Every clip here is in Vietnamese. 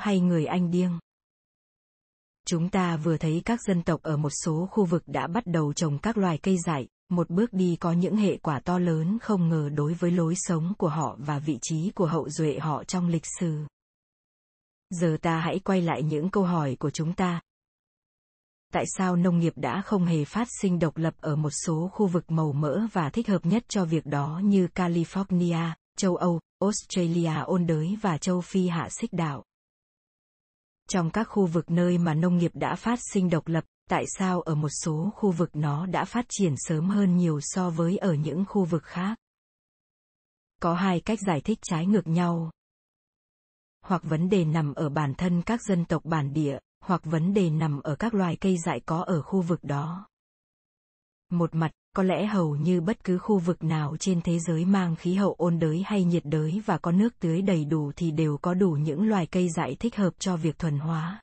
hay người Anh điêng. Chúng ta vừa thấy các dân tộc ở một số khu vực đã bắt đầu trồng các loài cây dại, một bước đi có những hệ quả to lớn không ngờ đối với lối sống của họ và vị trí của hậu duệ họ trong lịch sử. Giờ ta hãy quay lại những câu hỏi của chúng ta. Tại sao nông nghiệp đã không hề phát sinh độc lập ở một số khu vực màu mỡ và thích hợp nhất cho việc đó như California, châu Âu, Australia ôn đới và châu Phi hạ xích đảo? Trong các khu vực nơi mà nông nghiệp đã phát sinh độc lập, tại sao ở một số khu vực nó đã phát triển sớm hơn nhiều so với ở những khu vực khác? Có hai cách giải thích trái ngược nhau. Hoặc vấn đề nằm ở bản thân các dân tộc bản địa, hoặc vấn đề nằm ở các loài cây dại có ở khu vực đó. Một mặt, có lẽ hầu như bất cứ khu vực nào trên thế giới mang khí hậu ôn đới hay nhiệt đới và có nước tưới đầy đủ thì đều có đủ những loài cây dại thích hợp cho việc thuần hóa.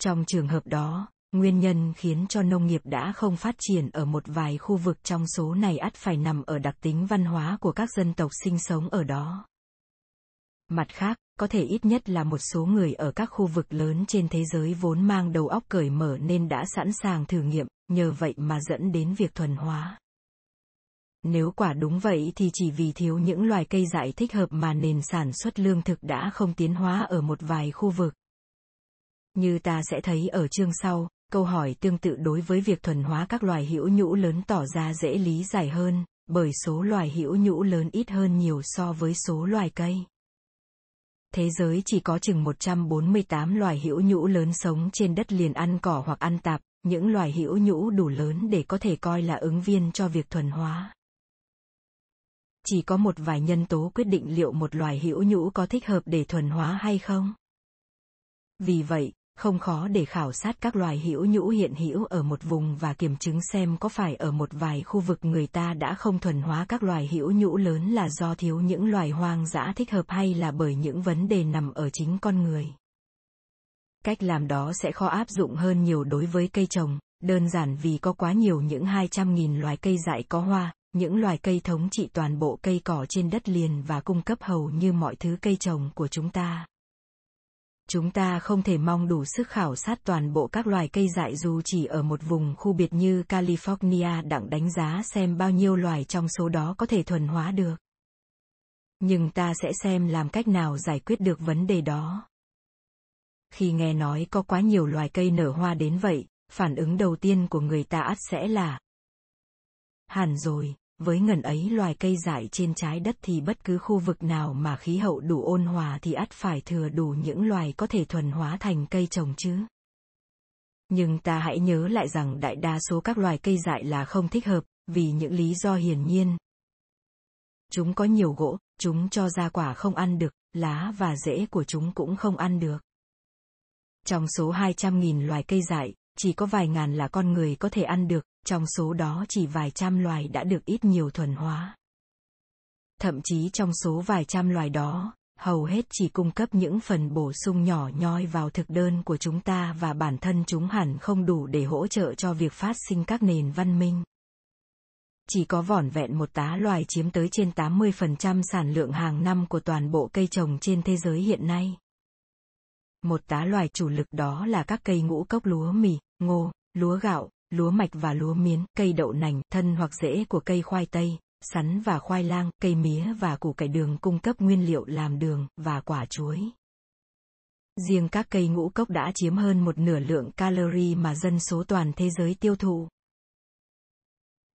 Trong trường hợp đó, nguyên nhân khiến cho nông nghiệp đã không phát triển ở một vài khu vực trong số này ắt phải nằm ở đặc tính văn hóa của các dân tộc sinh sống ở đó. Mặt khác, có thể ít nhất là một số người ở các khu vực lớn trên thế giới vốn mang đầu óc cởi mở nên đã sẵn sàng thử nghiệm, nhờ vậy mà dẫn đến việc thuần hóa. Nếu quả đúng vậy thì chỉ vì thiếu những loài cây dại thích hợp mà nền sản xuất lương thực đã không tiến hóa ở một vài khu vực. Như ta sẽ thấy ở chương sau, câu hỏi tương tự đối với việc thuần hóa các loài hữu nhũ lớn tỏ ra dễ lý giải hơn, bởi số loài hữu nhũ lớn ít hơn nhiều so với số loài cây thế giới chỉ có chừng 148 loài hữu nhũ lớn sống trên đất liền ăn cỏ hoặc ăn tạp, những loài hữu nhũ đủ lớn để có thể coi là ứng viên cho việc thuần hóa. Chỉ có một vài nhân tố quyết định liệu một loài hữu nhũ có thích hợp để thuần hóa hay không. Vì vậy, không khó để khảo sát các loài hữu nhũ hiện hữu ở một vùng và kiểm chứng xem có phải ở một vài khu vực người ta đã không thuần hóa các loài hữu nhũ lớn là do thiếu những loài hoang dã thích hợp hay là bởi những vấn đề nằm ở chính con người. Cách làm đó sẽ khó áp dụng hơn nhiều đối với cây trồng, đơn giản vì có quá nhiều những 200.000 loài cây dại có hoa, những loài cây thống trị toàn bộ cây cỏ trên đất liền và cung cấp hầu như mọi thứ cây trồng của chúng ta chúng ta không thể mong đủ sức khảo sát toàn bộ các loài cây dại dù chỉ ở một vùng khu biệt như California đặng đánh giá xem bao nhiêu loài trong số đó có thể thuần hóa được. Nhưng ta sẽ xem làm cách nào giải quyết được vấn đề đó. Khi nghe nói có quá nhiều loài cây nở hoa đến vậy, phản ứng đầu tiên của người ta ắt sẽ là Hẳn rồi, với ngần ấy loài cây dại trên trái đất thì bất cứ khu vực nào mà khí hậu đủ ôn hòa thì ắt phải thừa đủ những loài có thể thuần hóa thành cây trồng chứ. Nhưng ta hãy nhớ lại rằng đại đa số các loài cây dại là không thích hợp, vì những lý do hiển nhiên. Chúng có nhiều gỗ, chúng cho ra quả không ăn được, lá và rễ của chúng cũng không ăn được. Trong số 200.000 loài cây dại, chỉ có vài ngàn là con người có thể ăn được, trong số đó chỉ vài trăm loài đã được ít nhiều thuần hóa. Thậm chí trong số vài trăm loài đó, hầu hết chỉ cung cấp những phần bổ sung nhỏ nhoi vào thực đơn của chúng ta và bản thân chúng hẳn không đủ để hỗ trợ cho việc phát sinh các nền văn minh. Chỉ có vỏn vẹn một tá loài chiếm tới trên 80% sản lượng hàng năm của toàn bộ cây trồng trên thế giới hiện nay. Một tá loài chủ lực đó là các cây ngũ cốc lúa mì, ngô, lúa gạo, lúa mạch và lúa miến, cây đậu nành, thân hoặc rễ của cây khoai tây, sắn và khoai lang, cây mía và củ cải đường cung cấp nguyên liệu làm đường và quả chuối. Riêng các cây ngũ cốc đã chiếm hơn một nửa lượng calorie mà dân số toàn thế giới tiêu thụ.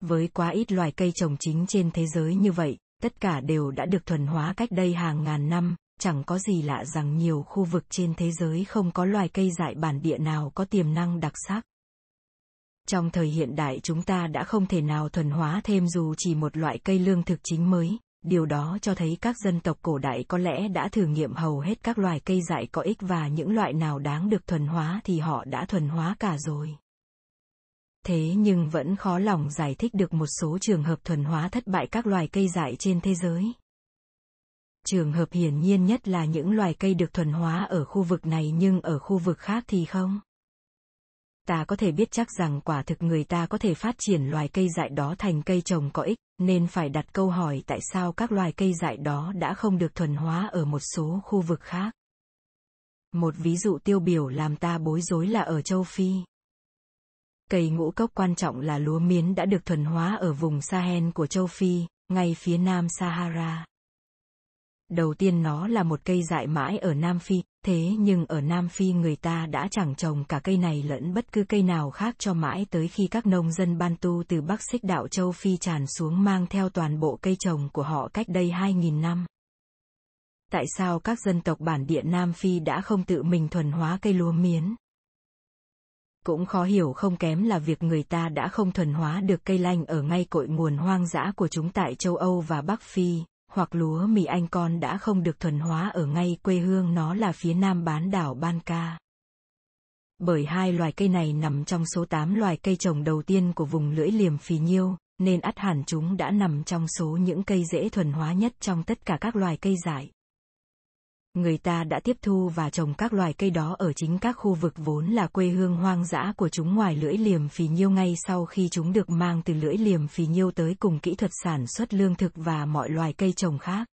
Với quá ít loài cây trồng chính trên thế giới như vậy, tất cả đều đã được thuần hóa cách đây hàng ngàn năm, chẳng có gì lạ rằng nhiều khu vực trên thế giới không có loài cây dại bản địa nào có tiềm năng đặc sắc. Trong thời hiện đại chúng ta đã không thể nào thuần hóa thêm dù chỉ một loại cây lương thực chính mới, điều đó cho thấy các dân tộc cổ đại có lẽ đã thử nghiệm hầu hết các loài cây dại có ích và những loại nào đáng được thuần hóa thì họ đã thuần hóa cả rồi. Thế nhưng vẫn khó lòng giải thích được một số trường hợp thuần hóa thất bại các loài cây dại trên thế giới. Trường hợp hiển nhiên nhất là những loài cây được thuần hóa ở khu vực này nhưng ở khu vực khác thì không ta có thể biết chắc rằng quả thực người ta có thể phát triển loài cây dại đó thành cây trồng có ích, nên phải đặt câu hỏi tại sao các loài cây dại đó đã không được thuần hóa ở một số khu vực khác. Một ví dụ tiêu biểu làm ta bối rối là ở châu Phi. Cây ngũ cốc quan trọng là lúa miến đã được thuần hóa ở vùng Sahel của châu Phi, ngay phía nam Sahara. Đầu tiên nó là một cây dại mãi ở Nam Phi, thế nhưng ở Nam Phi người ta đã chẳng trồng cả cây này lẫn bất cứ cây nào khác cho mãi tới khi các nông dân Bantu từ Bắc Xích đạo châu Phi tràn xuống mang theo toàn bộ cây trồng của họ cách đây 2.000 năm. Tại sao các dân tộc bản địa Nam Phi đã không tự mình thuần hóa cây lúa miến? Cũng khó hiểu không kém là việc người ta đã không thuần hóa được cây lanh ở ngay cội nguồn hoang dã của chúng tại châu Âu và Bắc Phi, hoặc lúa mì anh con đã không được thuần hóa ở ngay quê hương nó là phía nam bán đảo Ban Ca. Bởi hai loài cây này nằm trong số 8 loài cây trồng đầu tiên của vùng lưỡi liềm phì nhiêu, nên ắt hẳn chúng đã nằm trong số những cây dễ thuần hóa nhất trong tất cả các loài cây dại người ta đã tiếp thu và trồng các loài cây đó ở chính các khu vực vốn là quê hương hoang dã của chúng ngoài lưỡi liềm phì nhiêu ngay sau khi chúng được mang từ lưỡi liềm phì nhiêu tới cùng kỹ thuật sản xuất lương thực và mọi loài cây trồng khác.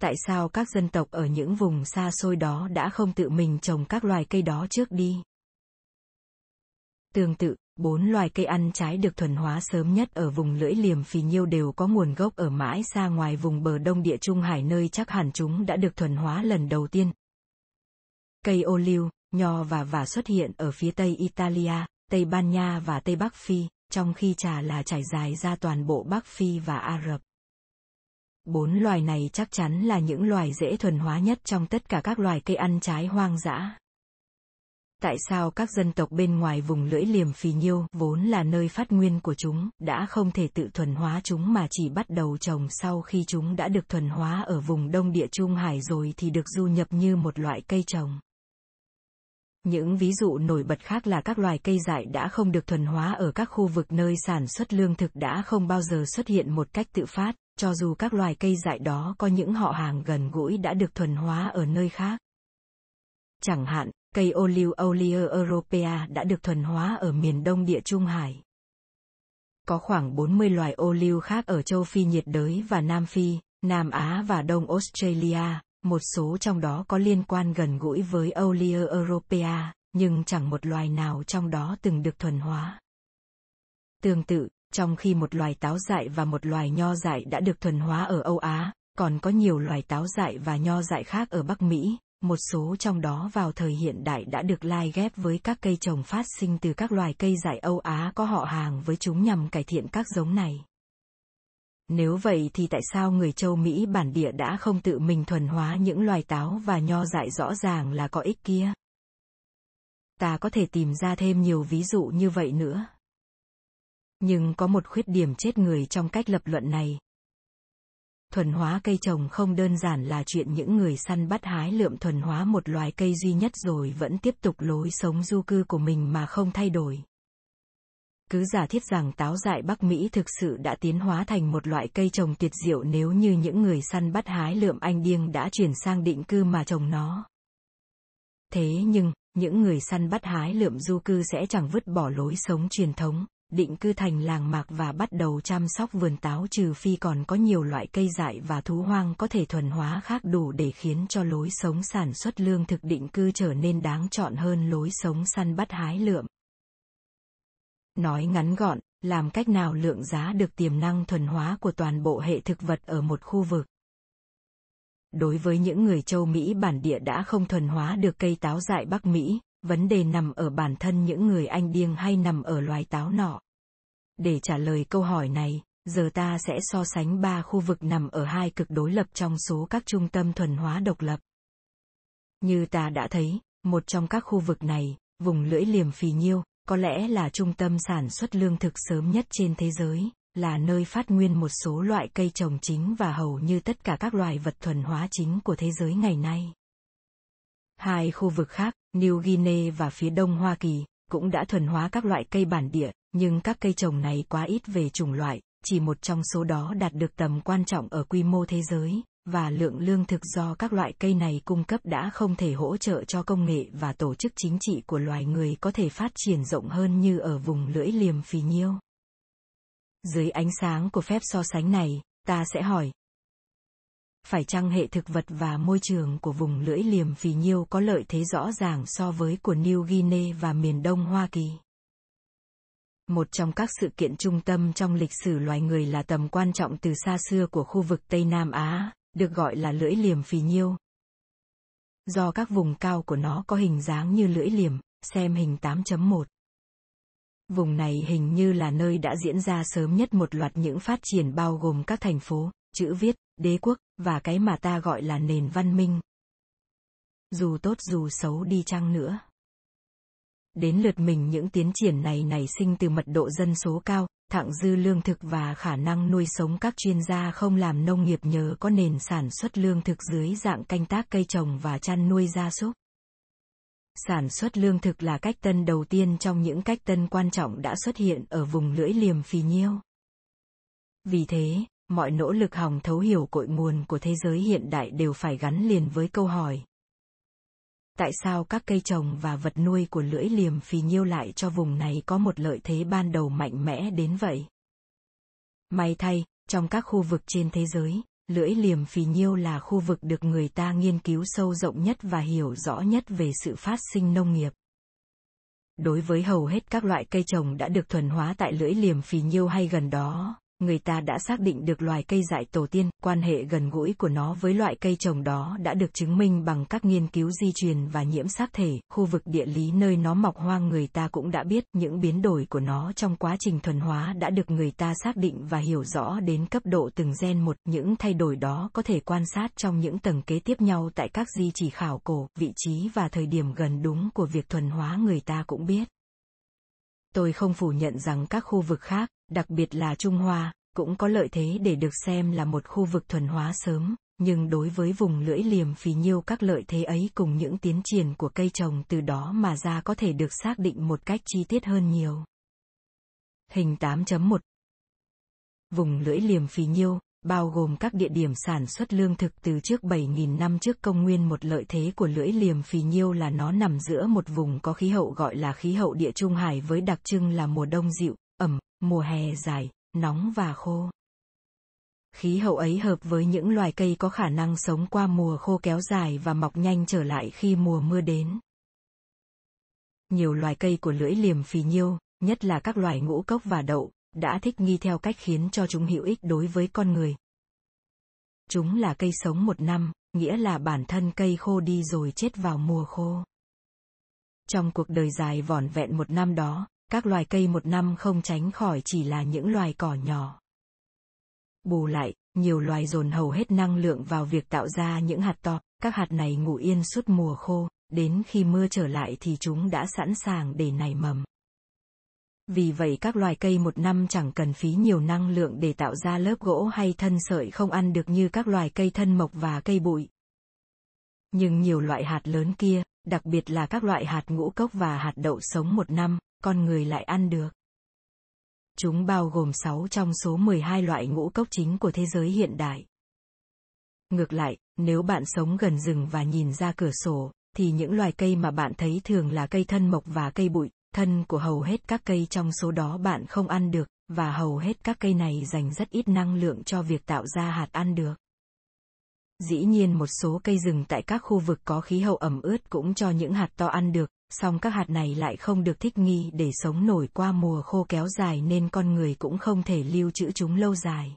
Tại sao các dân tộc ở những vùng xa xôi đó đã không tự mình trồng các loài cây đó trước đi? Tương tự, Bốn loài cây ăn trái được thuần hóa sớm nhất ở vùng lưỡi liềm phì nhiêu đều có nguồn gốc ở mãi xa ngoài vùng bờ đông địa Trung Hải nơi chắc hẳn chúng đã được thuần hóa lần đầu tiên. Cây ô liu, nho và vả xuất hiện ở phía tây Italia, Tây Ban Nha và Tây Bắc Phi, trong khi trà là trải dài ra toàn bộ Bắc Phi và Ả Rập. Bốn loài này chắc chắn là những loài dễ thuần hóa nhất trong tất cả các loài cây ăn trái hoang dã tại sao các dân tộc bên ngoài vùng lưỡi liềm phì nhiêu vốn là nơi phát nguyên của chúng đã không thể tự thuần hóa chúng mà chỉ bắt đầu trồng sau khi chúng đã được thuần hóa ở vùng đông địa trung hải rồi thì được du nhập như một loại cây trồng những ví dụ nổi bật khác là các loài cây dại đã không được thuần hóa ở các khu vực nơi sản xuất lương thực đã không bao giờ xuất hiện một cách tự phát, cho dù các loài cây dại đó có những họ hàng gần gũi đã được thuần hóa ở nơi khác. Chẳng hạn, Cây ô liu europea đã được thuần hóa ở miền đông địa Trung Hải. Có khoảng 40 loài ô liu khác ở châu Phi nhiệt đới và Nam Phi, Nam Á và Đông Australia, một số trong đó có liên quan gần gũi với Olea europea, nhưng chẳng một loài nào trong đó từng được thuần hóa. Tương tự, trong khi một loài táo dại và một loài nho dại đã được thuần hóa ở Âu Á, còn có nhiều loài táo dại và nho dại khác ở Bắc Mỹ, một số trong đó vào thời hiện đại đã được lai ghép với các cây trồng phát sinh từ các loài cây dại Âu Á có họ hàng với chúng nhằm cải thiện các giống này. Nếu vậy thì tại sao người châu Mỹ bản địa đã không tự mình thuần hóa những loài táo và nho dại rõ ràng là có ích kia? Ta có thể tìm ra thêm nhiều ví dụ như vậy nữa. Nhưng có một khuyết điểm chết người trong cách lập luận này, thuần hóa cây trồng không đơn giản là chuyện những người săn bắt hái lượm thuần hóa một loài cây duy nhất rồi vẫn tiếp tục lối sống du cư của mình mà không thay đổi. Cứ giả thiết rằng táo dại Bắc Mỹ thực sự đã tiến hóa thành một loại cây trồng tuyệt diệu nếu như những người săn bắt hái lượm anh điêng đã chuyển sang định cư mà trồng nó. Thế nhưng, những người săn bắt hái lượm du cư sẽ chẳng vứt bỏ lối sống truyền thống, định cư thành làng mạc và bắt đầu chăm sóc vườn táo trừ phi còn có nhiều loại cây dại và thú hoang có thể thuần hóa khác đủ để khiến cho lối sống sản xuất lương thực định cư trở nên đáng chọn hơn lối sống săn bắt hái lượm. Nói ngắn gọn, làm cách nào lượng giá được tiềm năng thuần hóa của toàn bộ hệ thực vật ở một khu vực. Đối với những người châu Mỹ bản địa đã không thuần hóa được cây táo dại Bắc Mỹ, vấn đề nằm ở bản thân những người anh điêng hay nằm ở loài táo nọ. Để trả lời câu hỏi này, giờ ta sẽ so sánh ba khu vực nằm ở hai cực đối lập trong số các trung tâm thuần hóa độc lập. Như ta đã thấy, một trong các khu vực này, vùng lưỡi liềm phì nhiêu, có lẽ là trung tâm sản xuất lương thực sớm nhất trên thế giới, là nơi phát nguyên một số loại cây trồng chính và hầu như tất cả các loài vật thuần hóa chính của thế giới ngày nay hai khu vực khác New Guinea và phía đông Hoa Kỳ, cũng đã thuần hóa các loại cây bản địa, nhưng các cây trồng này quá ít về chủng loại, chỉ một trong số đó đạt được tầm quan trọng ở quy mô thế giới, và lượng lương thực do các loại cây này cung cấp đã không thể hỗ trợ cho công nghệ và tổ chức chính trị của loài người có thể phát triển rộng hơn như ở vùng lưỡi liềm phì nhiêu. Dưới ánh sáng của phép so sánh này, ta sẽ hỏi, phải chăng hệ thực vật và môi trường của vùng lưỡi liềm phì nhiêu có lợi thế rõ ràng so với của New Guinea và miền đông Hoa Kỳ? Một trong các sự kiện trung tâm trong lịch sử loài người là tầm quan trọng từ xa xưa của khu vực Tây Nam Á, được gọi là lưỡi liềm phì nhiêu. Do các vùng cao của nó có hình dáng như lưỡi liềm, xem hình 8.1. Vùng này hình như là nơi đã diễn ra sớm nhất một loạt những phát triển bao gồm các thành phố, chữ viết, đế quốc, và cái mà ta gọi là nền văn minh. Dù tốt dù xấu đi chăng nữa. Đến lượt mình những tiến triển này nảy sinh từ mật độ dân số cao, thặng dư lương thực và khả năng nuôi sống các chuyên gia không làm nông nghiệp nhờ có nền sản xuất lương thực dưới dạng canh tác cây trồng và chăn nuôi gia súc. Sản xuất lương thực là cách tân đầu tiên trong những cách tân quan trọng đã xuất hiện ở vùng lưỡi liềm phì nhiêu. Vì thế, mọi nỗ lực hòng thấu hiểu cội nguồn của thế giới hiện đại đều phải gắn liền với câu hỏi. Tại sao các cây trồng và vật nuôi của lưỡi liềm phì nhiêu lại cho vùng này có một lợi thế ban đầu mạnh mẽ đến vậy? May thay, trong các khu vực trên thế giới, lưỡi liềm phì nhiêu là khu vực được người ta nghiên cứu sâu rộng nhất và hiểu rõ nhất về sự phát sinh nông nghiệp. Đối với hầu hết các loại cây trồng đã được thuần hóa tại lưỡi liềm phì nhiêu hay gần đó, người ta đã xác định được loài cây dại tổ tiên, quan hệ gần gũi của nó với loại cây trồng đó đã được chứng minh bằng các nghiên cứu di truyền và nhiễm xác thể, khu vực địa lý nơi nó mọc hoang người ta cũng đã biết những biến đổi của nó trong quá trình thuần hóa đã được người ta xác định và hiểu rõ đến cấp độ từng gen một, những thay đổi đó có thể quan sát trong những tầng kế tiếp nhau tại các di chỉ khảo cổ, vị trí và thời điểm gần đúng của việc thuần hóa người ta cũng biết. Tôi không phủ nhận rằng các khu vực khác, đặc biệt là Trung Hoa, cũng có lợi thế để được xem là một khu vực thuần hóa sớm, nhưng đối với vùng lưỡi liềm phì nhiêu các lợi thế ấy cùng những tiến triển của cây trồng từ đó mà ra có thể được xác định một cách chi tiết hơn nhiều. Hình 8.1 Vùng lưỡi liềm phì nhiêu, bao gồm các địa điểm sản xuất lương thực từ trước 7.000 năm trước công nguyên một lợi thế của lưỡi liềm phì nhiêu là nó nằm giữa một vùng có khí hậu gọi là khí hậu địa trung hải với đặc trưng là mùa đông dịu, ẩm, mùa hè dài, nóng và khô. Khí hậu ấy hợp với những loài cây có khả năng sống qua mùa khô kéo dài và mọc nhanh trở lại khi mùa mưa đến. Nhiều loài cây của lưỡi liềm phì nhiêu, nhất là các loài ngũ cốc và đậu, đã thích nghi theo cách khiến cho chúng hữu ích đối với con người. Chúng là cây sống một năm, nghĩa là bản thân cây khô đi rồi chết vào mùa khô. Trong cuộc đời dài vỏn vẹn một năm đó, các loài cây một năm không tránh khỏi chỉ là những loài cỏ nhỏ. Bù lại, nhiều loài dồn hầu hết năng lượng vào việc tạo ra những hạt to, các hạt này ngủ yên suốt mùa khô, đến khi mưa trở lại thì chúng đã sẵn sàng để nảy mầm. Vì vậy các loài cây một năm chẳng cần phí nhiều năng lượng để tạo ra lớp gỗ hay thân sợi không ăn được như các loài cây thân mộc và cây bụi. Nhưng nhiều loại hạt lớn kia, đặc biệt là các loại hạt ngũ cốc và hạt đậu sống một năm, con người lại ăn được. Chúng bao gồm 6 trong số 12 loại ngũ cốc chính của thế giới hiện đại. Ngược lại, nếu bạn sống gần rừng và nhìn ra cửa sổ, thì những loài cây mà bạn thấy thường là cây thân mộc và cây bụi, thân của hầu hết các cây trong số đó bạn không ăn được, và hầu hết các cây này dành rất ít năng lượng cho việc tạo ra hạt ăn được. Dĩ nhiên một số cây rừng tại các khu vực có khí hậu ẩm ướt cũng cho những hạt to ăn được, song các hạt này lại không được thích nghi để sống nổi qua mùa khô kéo dài nên con người cũng không thể lưu trữ chúng lâu dài.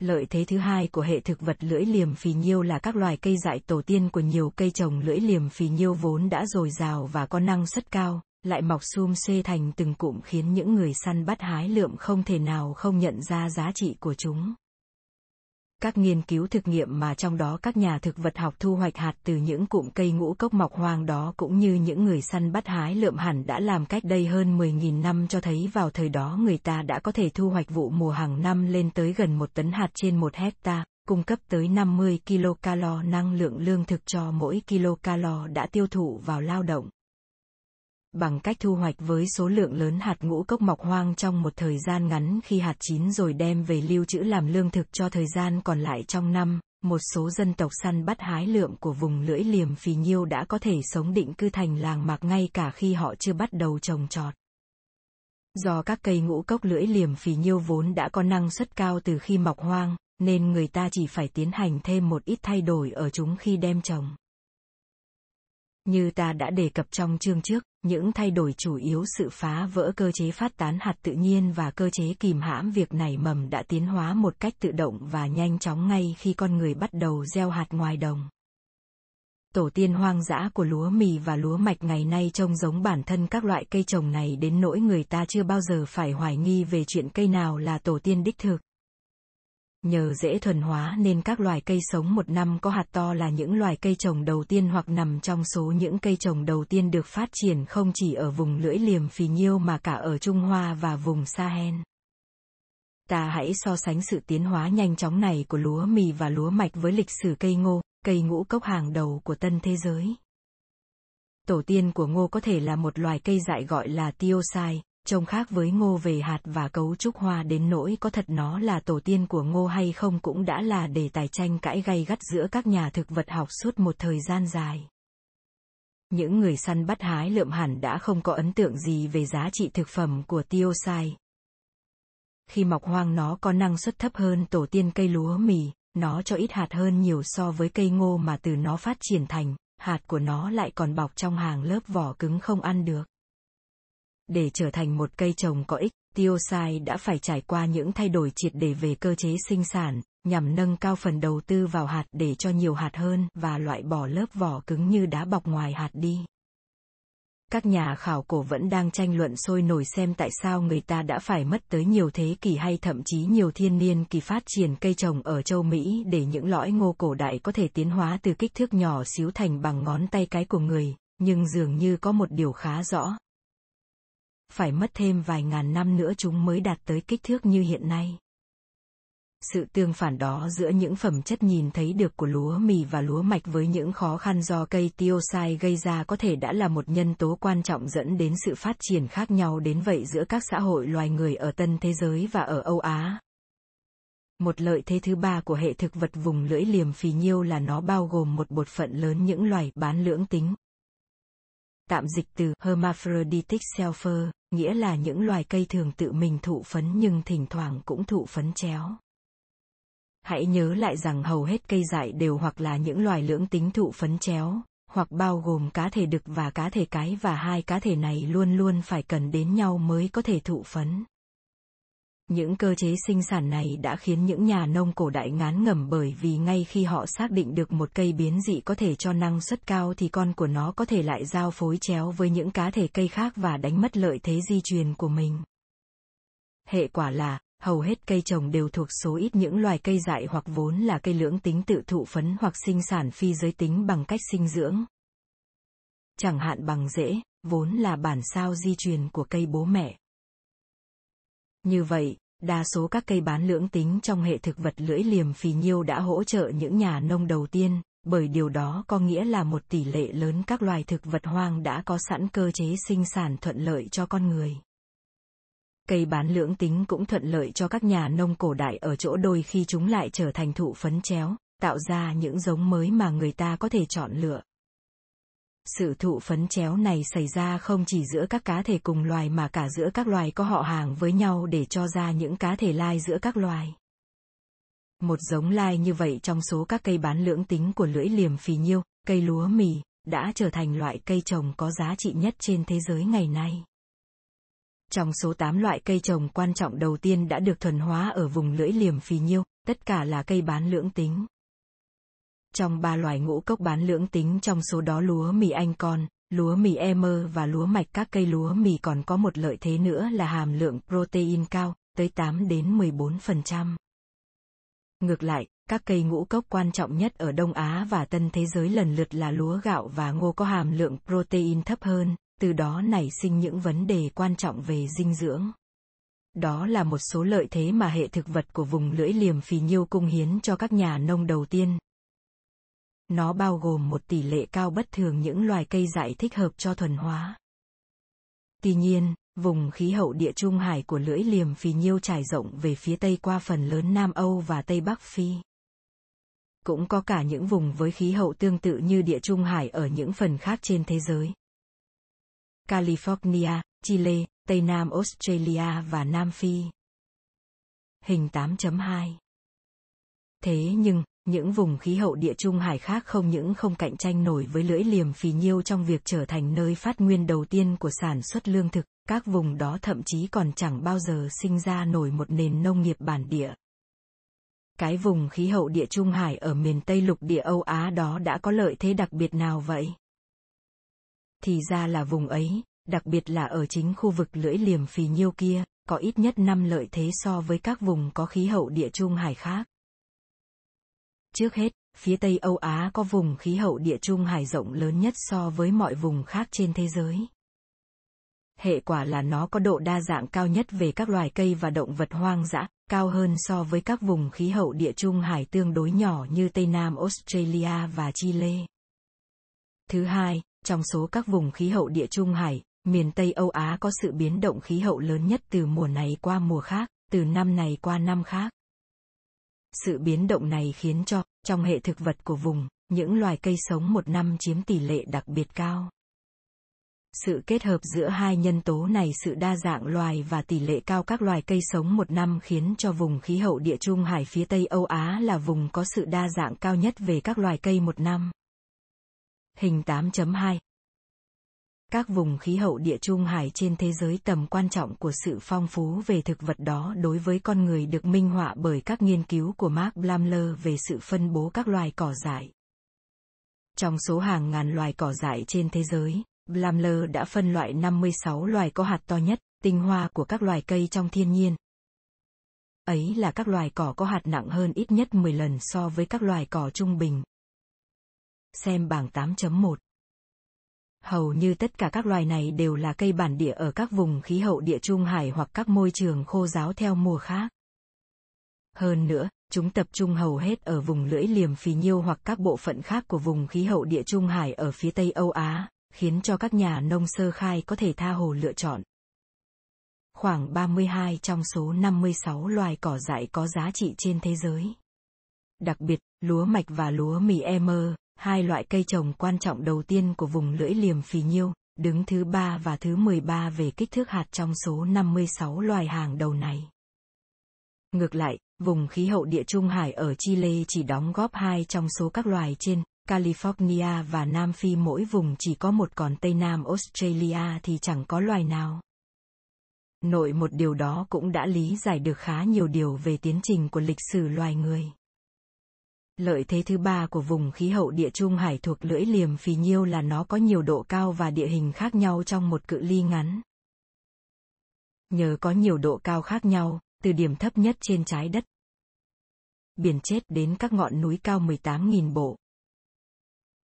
Lợi thế thứ hai của hệ thực vật lưỡi liềm phì nhiêu là các loài cây dại tổ tiên của nhiều cây trồng lưỡi liềm phì nhiêu vốn đã dồi dào và có năng suất cao, lại mọc sum xê thành từng cụm khiến những người săn bắt hái lượm không thể nào không nhận ra giá trị của chúng các nghiên cứu thực nghiệm mà trong đó các nhà thực vật học thu hoạch hạt từ những cụm cây ngũ cốc mọc hoang đó cũng như những người săn bắt hái lượm hẳn đã làm cách đây hơn 10.000 năm cho thấy vào thời đó người ta đã có thể thu hoạch vụ mùa hàng năm lên tới gần một tấn hạt trên một hecta, cung cấp tới 50 kcal năng lượng lương thực cho mỗi kcal đã tiêu thụ vào lao động bằng cách thu hoạch với số lượng lớn hạt ngũ cốc mọc hoang trong một thời gian ngắn khi hạt chín rồi đem về lưu trữ làm lương thực cho thời gian còn lại trong năm, một số dân tộc săn bắt hái lượm của vùng lưỡi liềm phì nhiêu đã có thể sống định cư thành làng mạc ngay cả khi họ chưa bắt đầu trồng trọt. Do các cây ngũ cốc lưỡi liềm phì nhiêu vốn đã có năng suất cao từ khi mọc hoang, nên người ta chỉ phải tiến hành thêm một ít thay đổi ở chúng khi đem trồng. Như ta đã đề cập trong chương trước, những thay đổi chủ yếu sự phá vỡ cơ chế phát tán hạt tự nhiên và cơ chế kìm hãm việc nảy mầm đã tiến hóa một cách tự động và nhanh chóng ngay khi con người bắt đầu gieo hạt ngoài đồng. Tổ tiên hoang dã của lúa mì và lúa mạch ngày nay trông giống bản thân các loại cây trồng này đến nỗi người ta chưa bao giờ phải hoài nghi về chuyện cây nào là tổ tiên đích thực. Nhờ dễ thuần hóa nên các loài cây sống một năm có hạt to là những loài cây trồng đầu tiên hoặc nằm trong số những cây trồng đầu tiên được phát triển không chỉ ở vùng lưỡi liềm phì nhiêu mà cả ở Trung Hoa và vùng Sahel. Ta hãy so sánh sự tiến hóa nhanh chóng này của lúa mì và lúa mạch với lịch sử cây ngô, cây ngũ cốc hàng đầu của tân thế giới. Tổ tiên của ngô có thể là một loài cây dại gọi là tiêu sai, trông khác với ngô về hạt và cấu trúc hoa đến nỗi có thật nó là tổ tiên của ngô hay không cũng đã là đề tài tranh cãi gay gắt giữa các nhà thực vật học suốt một thời gian dài. Những người săn bắt hái lượm hẳn đã không có ấn tượng gì về giá trị thực phẩm của tiêu sai. Khi mọc hoang nó có năng suất thấp hơn tổ tiên cây lúa mì, nó cho ít hạt hơn nhiều so với cây ngô mà từ nó phát triển thành, hạt của nó lại còn bọc trong hàng lớp vỏ cứng không ăn được. Để trở thành một cây trồng có ích, Tiosai đã phải trải qua những thay đổi triệt để về cơ chế sinh sản, nhằm nâng cao phần đầu tư vào hạt để cho nhiều hạt hơn và loại bỏ lớp vỏ cứng như đá bọc ngoài hạt đi. Các nhà khảo cổ vẫn đang tranh luận sôi nổi xem tại sao người ta đã phải mất tới nhiều thế kỷ hay thậm chí nhiều thiên niên kỳ phát triển cây trồng ở châu Mỹ để những lõi ngô cổ đại có thể tiến hóa từ kích thước nhỏ xíu thành bằng ngón tay cái của người, nhưng dường như có một điều khá rõ, phải mất thêm vài ngàn năm nữa chúng mới đạt tới kích thước như hiện nay. Sự tương phản đó giữa những phẩm chất nhìn thấy được của lúa mì và lúa mạch với những khó khăn do cây tiêu sai gây ra có thể đã là một nhân tố quan trọng dẫn đến sự phát triển khác nhau đến vậy giữa các xã hội loài người ở tân thế giới và ở Âu Á. Một lợi thế thứ ba của hệ thực vật vùng lưỡi liềm phì nhiêu là nó bao gồm một bột phận lớn những loài bán lưỡng tính, Tạm dịch từ hermaphroditic selfer, nghĩa là những loài cây thường tự mình thụ phấn nhưng thỉnh thoảng cũng thụ phấn chéo. Hãy nhớ lại rằng hầu hết cây dại đều hoặc là những loài lưỡng tính thụ phấn chéo, hoặc bao gồm cá thể đực và cá thể cái và hai cá thể này luôn luôn phải cần đến nhau mới có thể thụ phấn. Những cơ chế sinh sản này đã khiến những nhà nông cổ đại ngán ngẩm bởi vì ngay khi họ xác định được một cây biến dị có thể cho năng suất cao thì con của nó có thể lại giao phối chéo với những cá thể cây khác và đánh mất lợi thế di truyền của mình. Hệ quả là, hầu hết cây trồng đều thuộc số ít những loài cây dại hoặc vốn là cây lưỡng tính tự thụ phấn hoặc sinh sản phi giới tính bằng cách sinh dưỡng. Chẳng hạn bằng rễ, vốn là bản sao di truyền của cây bố mẹ. Như vậy, đa số các cây bán lưỡng tính trong hệ thực vật lưỡi liềm phì nhiêu đã hỗ trợ những nhà nông đầu tiên, bởi điều đó có nghĩa là một tỷ lệ lớn các loài thực vật hoang đã có sẵn cơ chế sinh sản thuận lợi cho con người. Cây bán lưỡng tính cũng thuận lợi cho các nhà nông cổ đại ở chỗ đôi khi chúng lại trở thành thụ phấn chéo, tạo ra những giống mới mà người ta có thể chọn lựa. Sự thụ phấn chéo này xảy ra không chỉ giữa các cá thể cùng loài mà cả giữa các loài có họ hàng với nhau để cho ra những cá thể lai giữa các loài. Một giống lai như vậy trong số các cây bán lưỡng tính của lưỡi liềm phì nhiêu, cây lúa mì, đã trở thành loại cây trồng có giá trị nhất trên thế giới ngày nay. Trong số 8 loại cây trồng quan trọng đầu tiên đã được thuần hóa ở vùng lưỡi liềm phì nhiêu, tất cả là cây bán lưỡng tính. Trong ba loài ngũ cốc bán lưỡng tính trong số đó lúa mì Anh con, lúa mì Emer và lúa mạch các cây lúa mì còn có một lợi thế nữa là hàm lượng protein cao, tới 8 đến 14%. Ngược lại, các cây ngũ cốc quan trọng nhất ở Đông Á và Tân thế giới lần lượt là lúa gạo và ngô có hàm lượng protein thấp hơn, từ đó nảy sinh những vấn đề quan trọng về dinh dưỡng. Đó là một số lợi thế mà hệ thực vật của vùng lưỡi liềm phì nhiêu cung hiến cho các nhà nông đầu tiên, nó bao gồm một tỷ lệ cao bất thường những loài cây dại thích hợp cho thuần hóa. Tuy nhiên, vùng khí hậu địa trung hải của lưỡi liềm phì nhiêu trải rộng về phía tây qua phần lớn Nam Âu và Tây Bắc Phi. Cũng có cả những vùng với khí hậu tương tự như địa trung hải ở những phần khác trên thế giới. California, Chile, Tây Nam Australia và Nam Phi. Hình 8.2 Thế nhưng, những vùng khí hậu địa trung hải khác không những không cạnh tranh nổi với lưỡi liềm phì nhiêu trong việc trở thành nơi phát nguyên đầu tiên của sản xuất lương thực, các vùng đó thậm chí còn chẳng bao giờ sinh ra nổi một nền nông nghiệp bản địa. Cái vùng khí hậu địa trung hải ở miền Tây lục địa Âu Á đó đã có lợi thế đặc biệt nào vậy? Thì ra là vùng ấy, đặc biệt là ở chính khu vực lưỡi liềm phì nhiêu kia, có ít nhất 5 lợi thế so với các vùng có khí hậu địa trung hải khác. Trước hết, phía Tây Âu Á có vùng khí hậu địa trung hải rộng lớn nhất so với mọi vùng khác trên thế giới. Hệ quả là nó có độ đa dạng cao nhất về các loài cây và động vật hoang dã, cao hơn so với các vùng khí hậu địa trung hải tương đối nhỏ như Tây Nam Australia và Chile. Thứ hai, trong số các vùng khí hậu địa trung hải, miền Tây Âu Á có sự biến động khí hậu lớn nhất từ mùa này qua mùa khác, từ năm này qua năm khác. Sự biến động này khiến cho, trong hệ thực vật của vùng, những loài cây sống một năm chiếm tỷ lệ đặc biệt cao. Sự kết hợp giữa hai nhân tố này sự đa dạng loài và tỷ lệ cao các loài cây sống một năm khiến cho vùng khí hậu địa trung hải phía Tây Âu Á là vùng có sự đa dạng cao nhất về các loài cây một năm. Hình 8.2 các vùng khí hậu địa trung hải trên thế giới tầm quan trọng của sự phong phú về thực vật đó đối với con người được minh họa bởi các nghiên cứu của Mark Blamler về sự phân bố các loài cỏ dại. Trong số hàng ngàn loài cỏ dại trên thế giới, Blamler đã phân loại 56 loài có hạt to nhất, tinh hoa của các loài cây trong thiên nhiên. Ấy là các loài cỏ có hạt nặng hơn ít nhất 10 lần so với các loài cỏ trung bình. Xem bảng 8.1 Hầu như tất cả các loài này đều là cây bản địa ở các vùng khí hậu địa trung hải hoặc các môi trường khô giáo theo mùa khác. Hơn nữa, chúng tập trung hầu hết ở vùng lưỡi liềm phì nhiêu hoặc các bộ phận khác của vùng khí hậu địa trung hải ở phía Tây Âu Á, khiến cho các nhà nông sơ khai có thể tha hồ lựa chọn. Khoảng 32 trong số 56 loài cỏ dại có giá trị trên thế giới. Đặc biệt, lúa mạch và lúa mì emer, hai loại cây trồng quan trọng đầu tiên của vùng lưỡi liềm phì nhiêu, đứng thứ ba và thứ 13 về kích thước hạt trong số 56 loài hàng đầu này. Ngược lại, vùng khí hậu địa trung hải ở Chile chỉ đóng góp hai trong số các loài trên, California và Nam Phi mỗi vùng chỉ có một còn Tây Nam Australia thì chẳng có loài nào. Nội một điều đó cũng đã lý giải được khá nhiều điều về tiến trình của lịch sử loài người. Lợi thế thứ ba của vùng khí hậu địa trung hải thuộc lưỡi liềm phì nhiêu là nó có nhiều độ cao và địa hình khác nhau trong một cự ly ngắn. Nhờ có nhiều độ cao khác nhau, từ điểm thấp nhất trên trái đất, biển chết đến các ngọn núi cao 18.000 bộ.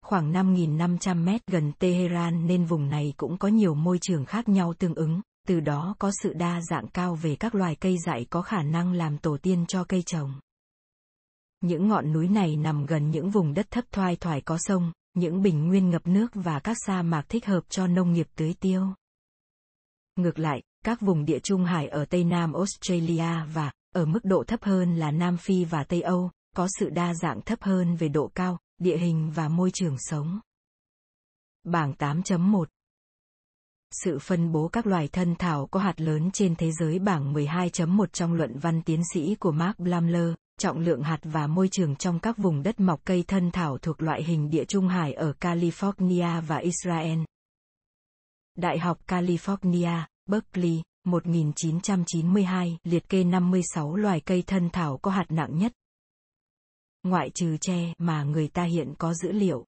Khoảng 5.500 mét gần Tehran nên vùng này cũng có nhiều môi trường khác nhau tương ứng, từ đó có sự đa dạng cao về các loài cây dại có khả năng làm tổ tiên cho cây trồng. Những ngọn núi này nằm gần những vùng đất thấp thoai thoải có sông, những bình nguyên ngập nước và các sa mạc thích hợp cho nông nghiệp tưới tiêu. Ngược lại, các vùng địa trung hải ở Tây Nam Australia và, ở mức độ thấp hơn là Nam Phi và Tây Âu, có sự đa dạng thấp hơn về độ cao, địa hình và môi trường sống. Bảng 8.1 Sự phân bố các loài thân thảo có hạt lớn trên thế giới bảng 12.1 trong luận văn tiến sĩ của Mark Blamler, trọng lượng hạt và môi trường trong các vùng đất mọc cây thân thảo thuộc loại hình địa trung hải ở California và Israel. Đại học California, Berkeley, 1992 liệt kê 56 loài cây thân thảo có hạt nặng nhất. Ngoại trừ tre mà người ta hiện có dữ liệu.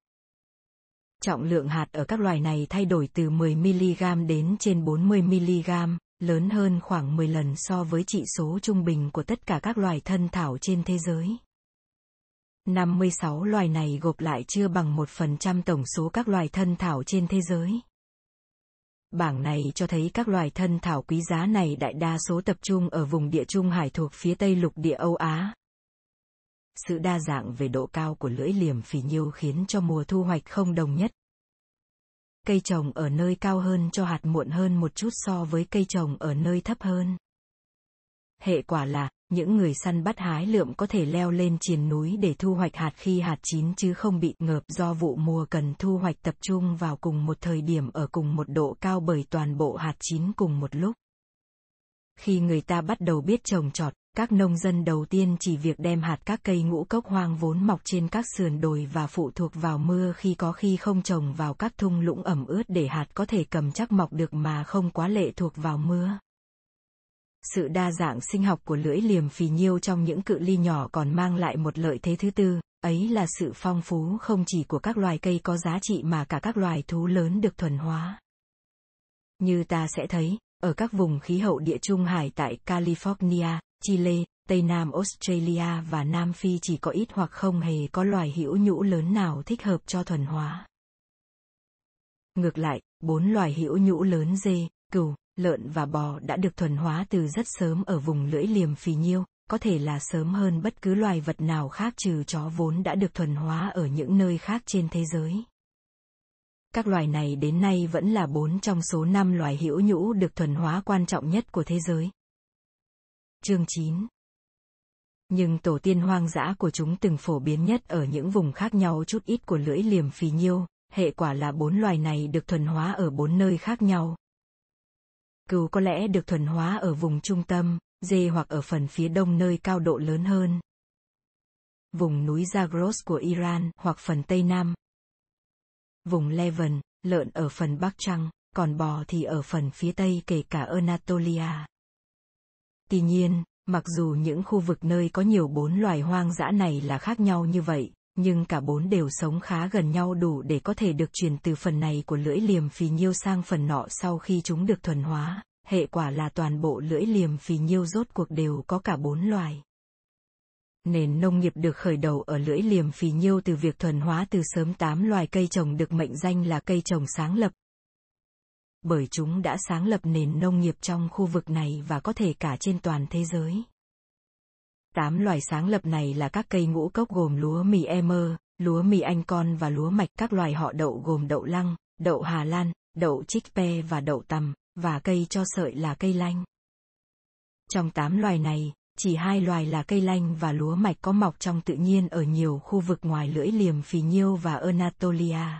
Trọng lượng hạt ở các loài này thay đổi từ 10mg đến trên 40mg, lớn hơn khoảng 10 lần so với trị số trung bình của tất cả các loài thân thảo trên thế giới. 56 loài này gộp lại chưa bằng 1% tổng số các loài thân thảo trên thế giới. Bảng này cho thấy các loài thân thảo quý giá này đại đa số tập trung ở vùng địa trung hải thuộc phía tây lục địa Âu Á. Sự đa dạng về độ cao của lưỡi liềm phì nhiêu khiến cho mùa thu hoạch không đồng nhất, cây trồng ở nơi cao hơn cho hạt muộn hơn một chút so với cây trồng ở nơi thấp hơn. Hệ quả là, những người săn bắt hái lượm có thể leo lên triền núi để thu hoạch hạt khi hạt chín chứ không bị ngợp do vụ mùa cần thu hoạch tập trung vào cùng một thời điểm ở cùng một độ cao bởi toàn bộ hạt chín cùng một lúc. Khi người ta bắt đầu biết trồng trọt, các nông dân đầu tiên chỉ việc đem hạt các cây ngũ cốc hoang vốn mọc trên các sườn đồi và phụ thuộc vào mưa khi có khi không trồng vào các thung lũng ẩm ướt để hạt có thể cầm chắc mọc được mà không quá lệ thuộc vào mưa. Sự đa dạng sinh học của lưỡi liềm phì nhiêu trong những cự ly nhỏ còn mang lại một lợi thế thứ tư, ấy là sự phong phú không chỉ của các loài cây có giá trị mà cả các loài thú lớn được thuần hóa. Như ta sẽ thấy, ở các vùng khí hậu địa trung hải tại California, Chile, Tây Nam Australia và Nam Phi chỉ có ít hoặc không hề có loài hữu nhũ lớn nào thích hợp cho thuần hóa. Ngược lại, bốn loài hữu nhũ lớn dê, cừu, lợn và bò đã được thuần hóa từ rất sớm ở vùng lưỡi liềm phì nhiêu, có thể là sớm hơn bất cứ loài vật nào khác trừ chó vốn đã được thuần hóa ở những nơi khác trên thế giới. Các loài này đến nay vẫn là bốn trong số năm loài hữu nhũ được thuần hóa quan trọng nhất của thế giới. Chương 9 Nhưng tổ tiên hoang dã của chúng từng phổ biến nhất ở những vùng khác nhau chút ít của lưỡi liềm phì nhiêu, hệ quả là bốn loài này được thuần hóa ở bốn nơi khác nhau. Cừu có lẽ được thuần hóa ở vùng trung tâm, dê hoặc ở phần phía đông nơi cao độ lớn hơn. Vùng núi Zagros của Iran hoặc phần tây nam. Vùng Levant, lợn ở phần bắc trăng, còn bò thì ở phần phía tây kể cả Anatolia. Tuy nhiên, mặc dù những khu vực nơi có nhiều bốn loài hoang dã này là khác nhau như vậy, nhưng cả bốn đều sống khá gần nhau đủ để có thể được truyền từ phần này của lưỡi liềm phì nhiêu sang phần nọ sau khi chúng được thuần hóa, hệ quả là toàn bộ lưỡi liềm phì nhiêu rốt cuộc đều có cả bốn loài. Nền nông nghiệp được khởi đầu ở lưỡi liềm phì nhiêu từ việc thuần hóa từ sớm tám loài cây trồng được mệnh danh là cây trồng sáng lập, bởi chúng đã sáng lập nền nông nghiệp trong khu vực này và có thể cả trên toàn thế giới. Tám loài sáng lập này là các cây ngũ cốc gồm lúa mì Emer, lúa mì Anh con và lúa mạch. Các loài họ đậu gồm đậu lăng, đậu Hà Lan, đậu chickpea và đậu tằm, và cây cho sợi là cây lanh. Trong tám loài này, chỉ hai loài là cây lanh và lúa mạch có mọc trong tự nhiên ở nhiều khu vực ngoài lưỡi liềm phì nhiêu và Anatolia.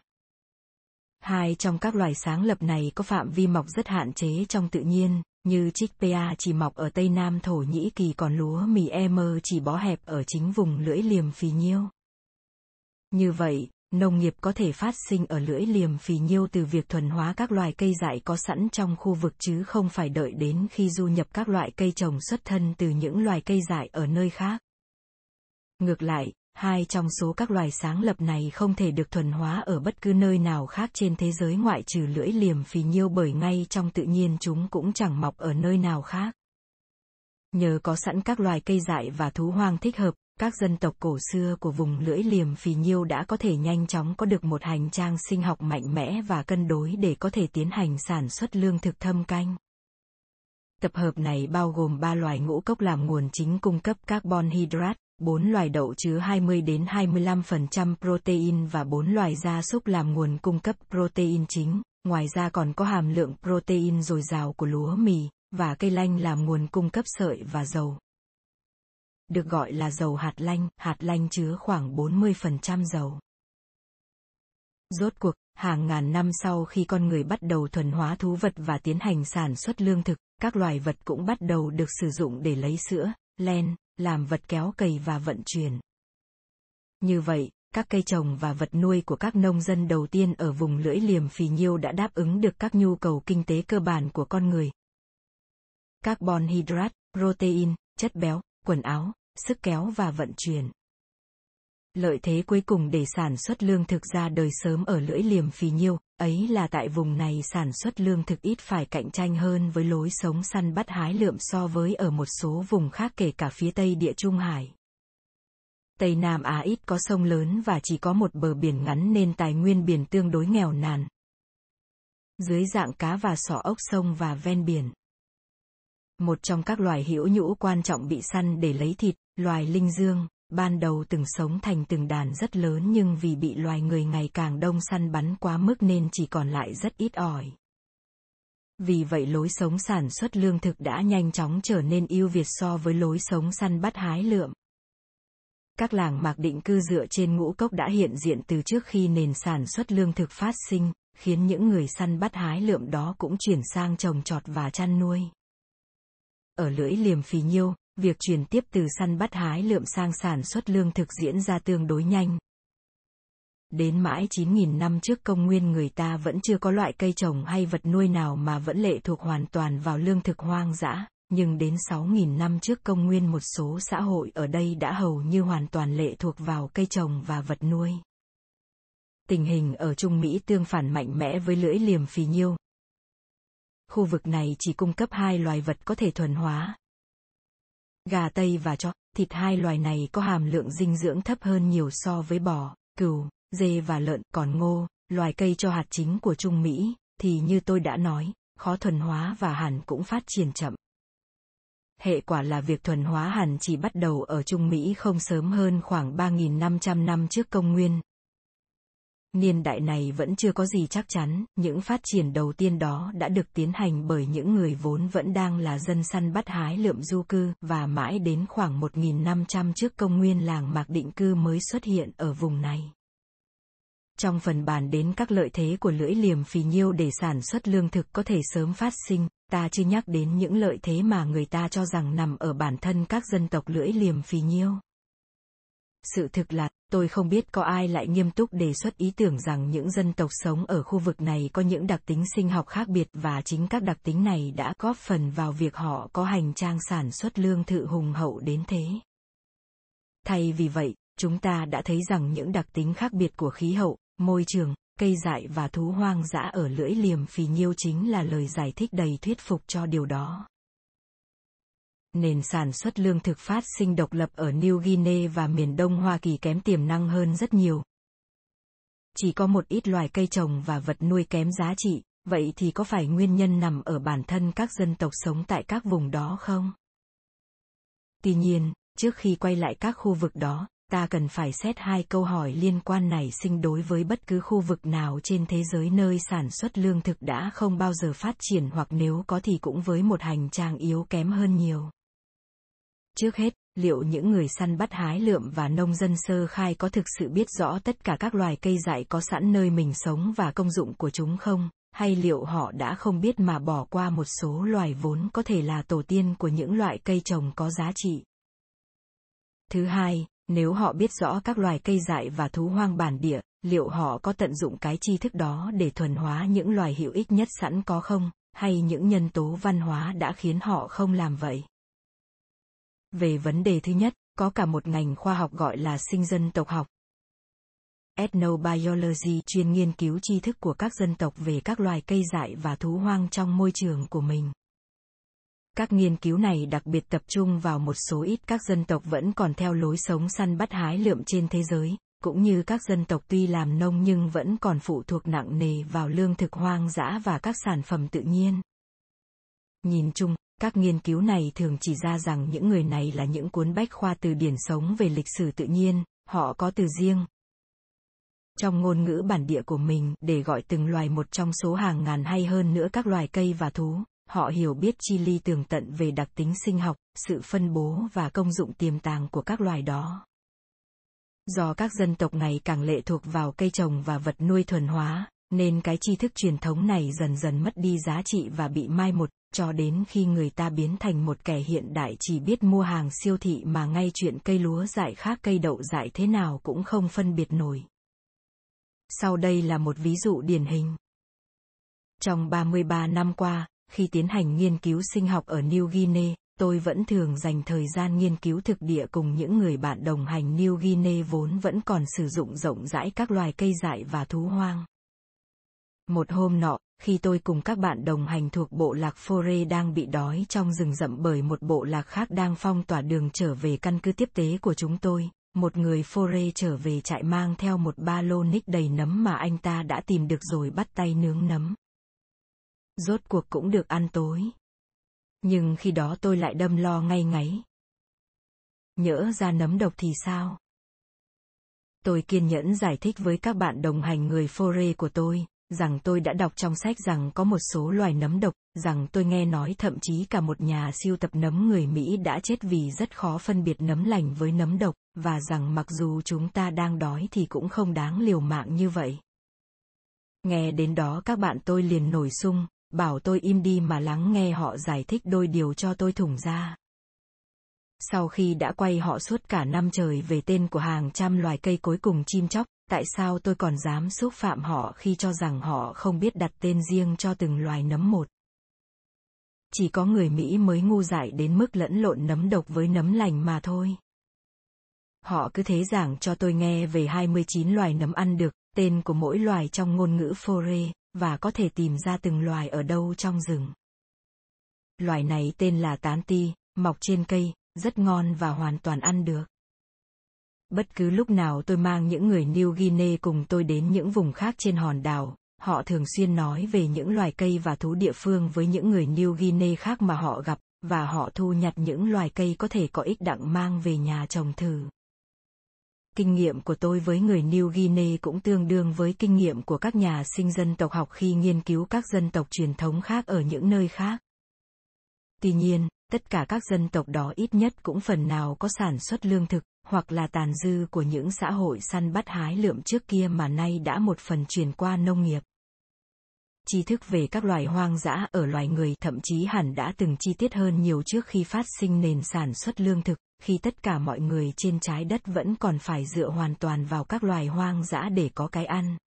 Hai trong các loài sáng lập này có phạm vi mọc rất hạn chế trong tự nhiên, như Chickpea chỉ mọc ở Tây Nam Thổ Nhĩ Kỳ còn lúa mì Emer chỉ bó hẹp ở chính vùng lưỡi liềm phì nhiêu. Như vậy, nông nghiệp có thể phát sinh ở lưỡi liềm phì nhiêu từ việc thuần hóa các loài cây dại có sẵn trong khu vực chứ không phải đợi đến khi du nhập các loại cây trồng xuất thân từ những loài cây dại ở nơi khác. Ngược lại, hai trong số các loài sáng lập này không thể được thuần hóa ở bất cứ nơi nào khác trên thế giới ngoại trừ lưỡi liềm phì nhiêu bởi ngay trong tự nhiên chúng cũng chẳng mọc ở nơi nào khác. Nhờ có sẵn các loài cây dại và thú hoang thích hợp, các dân tộc cổ xưa của vùng lưỡi liềm phì nhiêu đã có thể nhanh chóng có được một hành trang sinh học mạnh mẽ và cân đối để có thể tiến hành sản xuất lương thực thâm canh. Tập hợp này bao gồm ba loài ngũ cốc làm nguồn chính cung cấp carbon hydrate, 4 loài đậu chứa 20 đến 25% protein và 4 loài gia súc làm nguồn cung cấp protein chính, ngoài ra còn có hàm lượng protein dồi dào của lúa mì, và cây lanh làm nguồn cung cấp sợi và dầu. Được gọi là dầu hạt lanh, hạt lanh chứa khoảng 40% dầu. Rốt cuộc, hàng ngàn năm sau khi con người bắt đầu thuần hóa thú vật và tiến hành sản xuất lương thực, các loài vật cũng bắt đầu được sử dụng để lấy sữa, len, làm vật kéo cày và vận chuyển. Như vậy, các cây trồng và vật nuôi của các nông dân đầu tiên ở vùng lưỡi liềm phì nhiêu đã đáp ứng được các nhu cầu kinh tế cơ bản của con người. Carbon hydrate, protein, chất béo, quần áo, sức kéo và vận chuyển. Lợi thế cuối cùng để sản xuất lương thực ra đời sớm ở lưỡi liềm phì nhiêu, ấy là tại vùng này sản xuất lương thực ít phải cạnh tranh hơn với lối sống săn bắt hái lượm so với ở một số vùng khác kể cả phía tây địa Trung Hải. Tây Nam Á ít có sông lớn và chỉ có một bờ biển ngắn nên tài nguyên biển tương đối nghèo nàn. Dưới dạng cá và sỏ ốc sông và ven biển. Một trong các loài hữu nhũ quan trọng bị săn để lấy thịt, loài linh dương, ban đầu từng sống thành từng đàn rất lớn nhưng vì bị loài người ngày càng đông săn bắn quá mức nên chỉ còn lại rất ít ỏi. Vì vậy lối sống sản xuất lương thực đã nhanh chóng trở nên ưu việt so với lối sống săn bắt hái lượm. Các làng mạc định cư dựa trên ngũ cốc đã hiện diện từ trước khi nền sản xuất lương thực phát sinh, khiến những người săn bắt hái lượm đó cũng chuyển sang trồng trọt và chăn nuôi. Ở lưỡi liềm phì nhiêu, việc chuyển tiếp từ săn bắt hái lượm sang sản xuất lương thực diễn ra tương đối nhanh. Đến mãi 9.000 năm trước công nguyên người ta vẫn chưa có loại cây trồng hay vật nuôi nào mà vẫn lệ thuộc hoàn toàn vào lương thực hoang dã, nhưng đến 6.000 năm trước công nguyên một số xã hội ở đây đã hầu như hoàn toàn lệ thuộc vào cây trồng và vật nuôi. Tình hình ở Trung Mỹ tương phản mạnh mẽ với lưỡi liềm phì nhiêu. Khu vực này chỉ cung cấp hai loài vật có thể thuần hóa. Gà Tây và chó, thịt hai loài này có hàm lượng dinh dưỡng thấp hơn nhiều so với bò, cừu, dê và lợn, còn ngô, loài cây cho hạt chính của Trung Mỹ, thì như tôi đã nói, khó thuần hóa và hẳn cũng phát triển chậm. Hệ quả là việc thuần hóa hẳn chỉ bắt đầu ở Trung Mỹ không sớm hơn khoảng 3.500 năm trước công nguyên, Niên đại này vẫn chưa có gì chắc chắn, những phát triển đầu tiên đó đã được tiến hành bởi những người vốn vẫn đang là dân săn bắt hái lượm du cư, và mãi đến khoảng 1.500 trước công nguyên làng mạc định cư mới xuất hiện ở vùng này. Trong phần bàn đến các lợi thế của lưỡi liềm phì nhiêu để sản xuất lương thực có thể sớm phát sinh, ta chưa nhắc đến những lợi thế mà người ta cho rằng nằm ở bản thân các dân tộc lưỡi liềm phì nhiêu. Sự thực là, tôi không biết có ai lại nghiêm túc đề xuất ý tưởng rằng những dân tộc sống ở khu vực này có những đặc tính sinh học khác biệt và chính các đặc tính này đã góp phần vào việc họ có hành trang sản xuất lương thự hùng hậu đến thế. Thay vì vậy, chúng ta đã thấy rằng những đặc tính khác biệt của khí hậu, môi trường, cây dại và thú hoang dã ở lưỡi liềm phì nhiêu chính là lời giải thích đầy thuyết phục cho điều đó nền sản xuất lương thực phát sinh độc lập ở New Guinea và miền đông Hoa Kỳ kém tiềm năng hơn rất nhiều. Chỉ có một ít loài cây trồng và vật nuôi kém giá trị, vậy thì có phải nguyên nhân nằm ở bản thân các dân tộc sống tại các vùng đó không? Tuy nhiên, trước khi quay lại các khu vực đó, ta cần phải xét hai câu hỏi liên quan này sinh đối với bất cứ khu vực nào trên thế giới nơi sản xuất lương thực đã không bao giờ phát triển hoặc nếu có thì cũng với một hành trang yếu kém hơn nhiều. Trước hết, liệu những người săn bắt hái lượm và nông dân sơ khai có thực sự biết rõ tất cả các loài cây dại có sẵn nơi mình sống và công dụng của chúng không, hay liệu họ đã không biết mà bỏ qua một số loài vốn có thể là tổ tiên của những loại cây trồng có giá trị? Thứ hai, nếu họ biết rõ các loài cây dại và thú hoang bản địa, liệu họ có tận dụng cái tri thức đó để thuần hóa những loài hữu ích nhất sẵn có không, hay những nhân tố văn hóa đã khiến họ không làm vậy? Về vấn đề thứ nhất, có cả một ngành khoa học gọi là sinh dân tộc học. Ethnobiology chuyên nghiên cứu tri thức của các dân tộc về các loài cây dại và thú hoang trong môi trường của mình. Các nghiên cứu này đặc biệt tập trung vào một số ít các dân tộc vẫn còn theo lối sống săn bắt hái lượm trên thế giới, cũng như các dân tộc tuy làm nông nhưng vẫn còn phụ thuộc nặng nề vào lương thực hoang dã và các sản phẩm tự nhiên. Nhìn chung, các nghiên cứu này thường chỉ ra rằng những người này là những cuốn bách khoa từ điển sống về lịch sử tự nhiên, họ có từ riêng. Trong ngôn ngữ bản địa của mình, để gọi từng loài một trong số hàng ngàn hay hơn nữa các loài cây và thú, họ hiểu biết chi ly tường tận về đặc tính sinh học, sự phân bố và công dụng tiềm tàng của các loài đó. Do các dân tộc ngày càng lệ thuộc vào cây trồng và vật nuôi thuần hóa, nên cái tri thức truyền thống này dần dần mất đi giá trị và bị mai một, cho đến khi người ta biến thành một kẻ hiện đại chỉ biết mua hàng siêu thị mà ngay chuyện cây lúa dại khác cây đậu dại thế nào cũng không phân biệt nổi. Sau đây là một ví dụ điển hình. Trong 33 năm qua, khi tiến hành nghiên cứu sinh học ở New Guinea, tôi vẫn thường dành thời gian nghiên cứu thực địa cùng những người bạn đồng hành New Guinea vốn vẫn còn sử dụng rộng rãi các loài cây dại và thú hoang. Một hôm nọ, khi tôi cùng các bạn đồng hành thuộc bộ lạc Fore đang bị đói trong rừng rậm bởi một bộ lạc khác đang phong tỏa đường trở về căn cứ tiếp tế của chúng tôi, một người Fore trở về trại mang theo một ba lô nick đầy nấm mà anh ta đã tìm được rồi bắt tay nướng nấm. Rốt cuộc cũng được ăn tối. Nhưng khi đó tôi lại đâm lo ngay ngáy. Nhỡ ra nấm độc thì sao? Tôi kiên nhẫn giải thích với các bạn đồng hành người Fore của tôi, rằng tôi đã đọc trong sách rằng có một số loài nấm độc, rằng tôi nghe nói thậm chí cả một nhà siêu tập nấm người Mỹ đã chết vì rất khó phân biệt nấm lành với nấm độc, và rằng mặc dù chúng ta đang đói thì cũng không đáng liều mạng như vậy. Nghe đến đó các bạn tôi liền nổi sung, bảo tôi im đi mà lắng nghe họ giải thích đôi điều cho tôi thủng ra. Sau khi đã quay họ suốt cả năm trời về tên của hàng trăm loài cây cối cùng chim chóc, tại sao tôi còn dám xúc phạm họ khi cho rằng họ không biết đặt tên riêng cho từng loài nấm một? Chỉ có người Mỹ mới ngu dại đến mức lẫn lộn nấm độc với nấm lành mà thôi. Họ cứ thế giảng cho tôi nghe về 29 loài nấm ăn được, tên của mỗi loài trong ngôn ngữ Fore, và có thể tìm ra từng loài ở đâu trong rừng. Loài này tên là tán ti, mọc trên cây, rất ngon và hoàn toàn ăn được. Bất cứ lúc nào tôi mang những người New Guinea cùng tôi đến những vùng khác trên hòn đảo, họ thường xuyên nói về những loài cây và thú địa phương với những người New Guinea khác mà họ gặp, và họ thu nhặt những loài cây có thể có ích đặng mang về nhà trồng thử. Kinh nghiệm của tôi với người New Guinea cũng tương đương với kinh nghiệm của các nhà sinh dân tộc học khi nghiên cứu các dân tộc truyền thống khác ở những nơi khác. Tuy nhiên, tất cả các dân tộc đó ít nhất cũng phần nào có sản xuất lương thực, hoặc là tàn dư của những xã hội săn bắt hái lượm trước kia mà nay đã một phần truyền qua nông nghiệp. Tri thức về các loài hoang dã ở loài người thậm chí hẳn đã từng chi tiết hơn nhiều trước khi phát sinh nền sản xuất lương thực, khi tất cả mọi người trên trái đất vẫn còn phải dựa hoàn toàn vào các loài hoang dã để có cái ăn.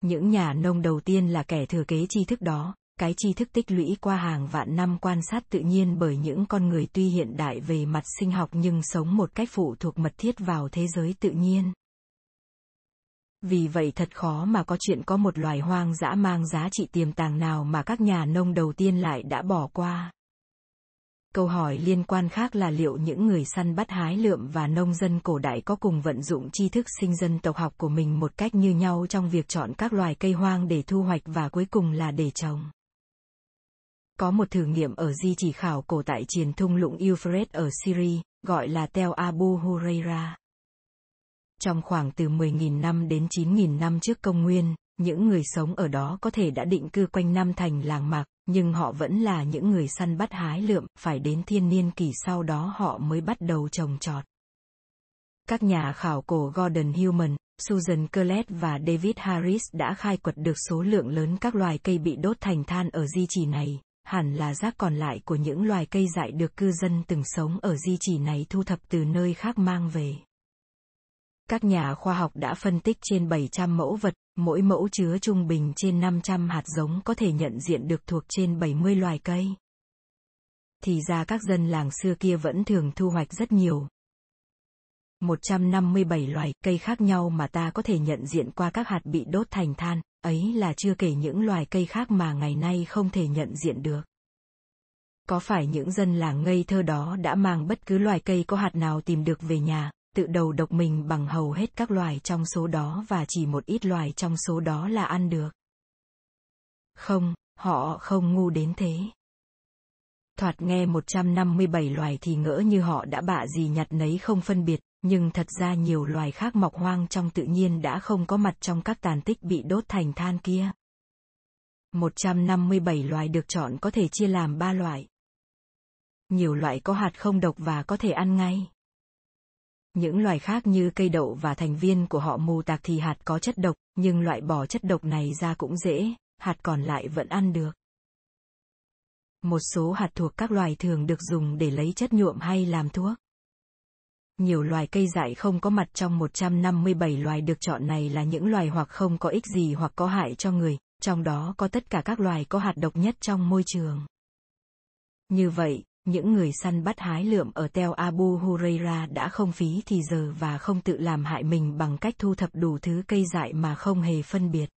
Những nhà nông đầu tiên là kẻ thừa kế tri thức đó, cái tri thức tích lũy qua hàng vạn năm quan sát tự nhiên bởi những con người tuy hiện đại về mặt sinh học nhưng sống một cách phụ thuộc mật thiết vào thế giới tự nhiên. Vì vậy thật khó mà có chuyện có một loài hoang dã mang giá trị tiềm tàng nào mà các nhà nông đầu tiên lại đã bỏ qua. Câu hỏi liên quan khác là liệu những người săn bắt hái lượm và nông dân cổ đại có cùng vận dụng tri thức sinh dân tộc học của mình một cách như nhau trong việc chọn các loài cây hoang để thu hoạch và cuối cùng là để trồng. Có một thử nghiệm ở di chỉ khảo cổ tại triền thung lũng Euphrates ở Syria, gọi là Tel Abu Huraira. Trong khoảng từ 10.000 năm đến 9.000 năm trước công nguyên, những người sống ở đó có thể đã định cư quanh năm thành làng mạc, nhưng họ vẫn là những người săn bắt hái lượm, phải đến thiên niên kỷ sau đó họ mới bắt đầu trồng trọt. Các nhà khảo cổ Gordon Hillman, Susan Collett và David Harris đã khai quật được số lượng lớn các loài cây bị đốt thành than ở di chỉ này, hẳn là rác còn lại của những loài cây dại được cư dân từng sống ở di chỉ này thu thập từ nơi khác mang về. Các nhà khoa học đã phân tích trên 700 mẫu vật, mỗi mẫu chứa trung bình trên 500 hạt giống có thể nhận diện được thuộc trên 70 loài cây. Thì ra các dân làng xưa kia vẫn thường thu hoạch rất nhiều. 157 loài cây khác nhau mà ta có thể nhận diện qua các hạt bị đốt thành than, ấy là chưa kể những loài cây khác mà ngày nay không thể nhận diện được. Có phải những dân làng ngây thơ đó đã mang bất cứ loài cây có hạt nào tìm được về nhà, tự đầu độc mình bằng hầu hết các loài trong số đó và chỉ một ít loài trong số đó là ăn được. Không, họ không ngu đến thế. Thoạt nghe 157 loài thì ngỡ như họ đã bạ gì nhặt nấy không phân biệt, nhưng thật ra nhiều loài khác mọc hoang trong tự nhiên đã không có mặt trong các tàn tích bị đốt thành than kia. 157 loài được chọn có thể chia làm 3 loại. Nhiều loại có hạt không độc và có thể ăn ngay. Những loài khác như cây đậu và thành viên của họ mù tạc thì hạt có chất độc, nhưng loại bỏ chất độc này ra cũng dễ, hạt còn lại vẫn ăn được. Một số hạt thuộc các loài thường được dùng để lấy chất nhuộm hay làm thuốc. Nhiều loài cây dại không có mặt trong 157 loài được chọn này là những loài hoặc không có ích gì hoặc có hại cho người, trong đó có tất cả các loài có hạt độc nhất trong môi trường. Như vậy, những người săn bắt hái lượm ở Tel Abu Huraira đã không phí thì giờ và không tự làm hại mình bằng cách thu thập đủ thứ cây dại mà không hề phân biệt.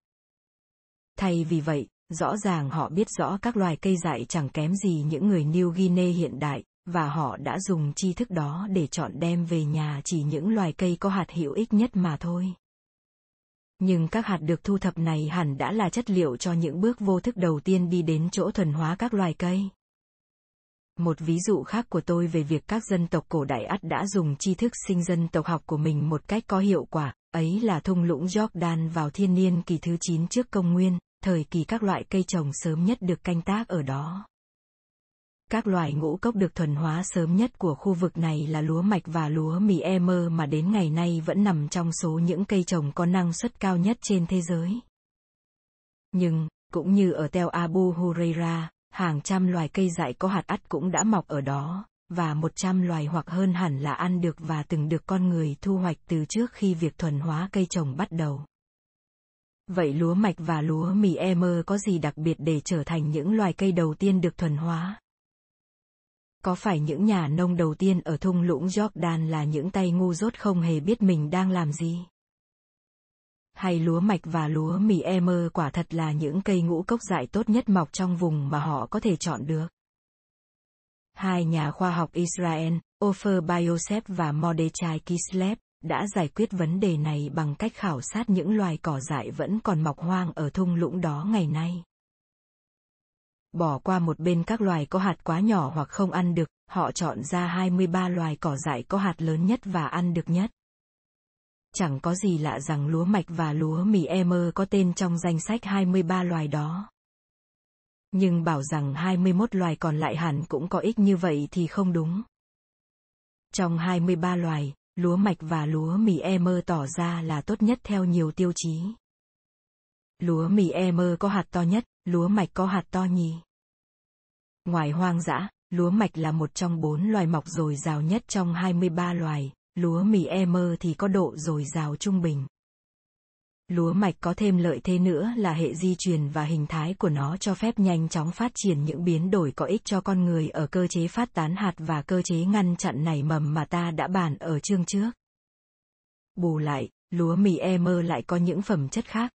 Thay vì vậy, rõ ràng họ biết rõ các loài cây dại chẳng kém gì những người New Guinea hiện đại, và họ đã dùng tri thức đó để chọn đem về nhà chỉ những loài cây có hạt hữu ích nhất mà thôi. Nhưng các hạt được thu thập này hẳn đã là chất liệu cho những bước vô thức đầu tiên đi đến chỗ thuần hóa các loài cây. Một ví dụ khác của tôi về việc các dân tộc cổ đại Ắt đã dùng tri thức sinh dân tộc học của mình một cách có hiệu quả, ấy là thung lũng Jordan vào thiên niên kỳ thứ 9 trước công nguyên, thời kỳ các loại cây trồng sớm nhất được canh tác ở đó. Các loài ngũ cốc được thuần hóa sớm nhất của khu vực này là lúa mạch và lúa mì Emer mà đến ngày nay vẫn nằm trong số những cây trồng có năng suất cao nhất trên thế giới. Nhưng, cũng như ở Tel Abu Huraira, hàng trăm loài cây dại có hạt ắt cũng đã mọc ở đó, và 100 loài hoặc hơn hẳn là ăn được và từng được con người thu hoạch từ trước khi việc thuần hóa cây trồng bắt đầu. Vậy lúa mạch và lúa mì Emer có gì đặc biệt để trở thành những loài cây đầu tiên được thuần hóa? Có phải những nhà nông đầu tiên ở thung lũng Jordan là những tay ngu dốt không hề biết mình đang làm gì? Hay lúa mạch và lúa mì Emer quả thật là những cây ngũ cốc dại tốt nhất mọc trong vùng mà họ có thể chọn được? Hai nhà khoa học Israel, Ofer Biosef và Mordechai Kislev, đã giải quyết vấn đề này bằng cách khảo sát những loài cỏ dại vẫn còn mọc hoang ở thung lũng đó ngày nay. Bỏ qua một bên các loài có hạt quá nhỏ hoặc không ăn được, họ chọn ra 23 loài cỏ dại có hạt lớn nhất và ăn được nhất. Chẳng có gì lạ rằng lúa mạch và lúa mì Emer có tên trong danh sách 23 loài đó. Nhưng bảo rằng 21 loài còn lại hẳn cũng có ích như vậy thì không đúng. Trong 23 loài, lúa mạch và lúa mì Emer tỏ ra là tốt nhất theo nhiều tiêu chí. Lúa mì Emer có hạt to nhất, lúa mạch có hạt to nhì. Ngoài hoang dã, lúa mạch là một trong bốn loài mọc dồi dào nhất trong 23 loài, lúa mì Emer thì có độ dồi dào trung bình. Lúa mạch có thêm lợi thế nữa là hệ di truyền và hình thái của nó cho phép nhanh chóng phát triển những biến đổi có ích cho con người ở cơ chế phát tán hạt và cơ chế ngăn chặn nảy mầm mà ta đã bàn ở chương trước. Bù lại, lúa mì Emer lại có những phẩm chất khác.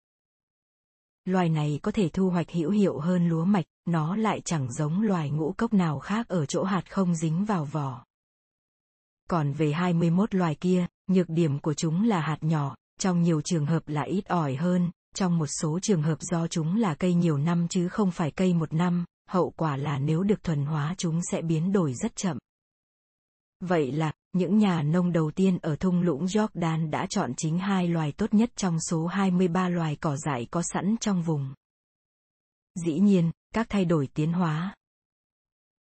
Loài này có thể thu hoạch hữu hiệu hơn lúa mạch, nó lại chẳng giống loài ngũ cốc nào khác ở chỗ hạt không dính vào vỏ. Còn về 21 loài kia, nhược điểm của chúng là hạt nhỏ, trong nhiều trường hợp là ít ỏi hơn, trong một số trường hợp do chúng là cây nhiều năm chứ không phải cây một năm, hậu quả là nếu được thuần hóa chúng sẽ biến đổi rất chậm. Vậy là, những nhà nông đầu tiên ở thung lũng Jordan đã chọn chính hai loài tốt nhất trong số 23 loài cỏ dại có sẵn trong vùng. Dĩ nhiên, các thay đổi tiến hóa,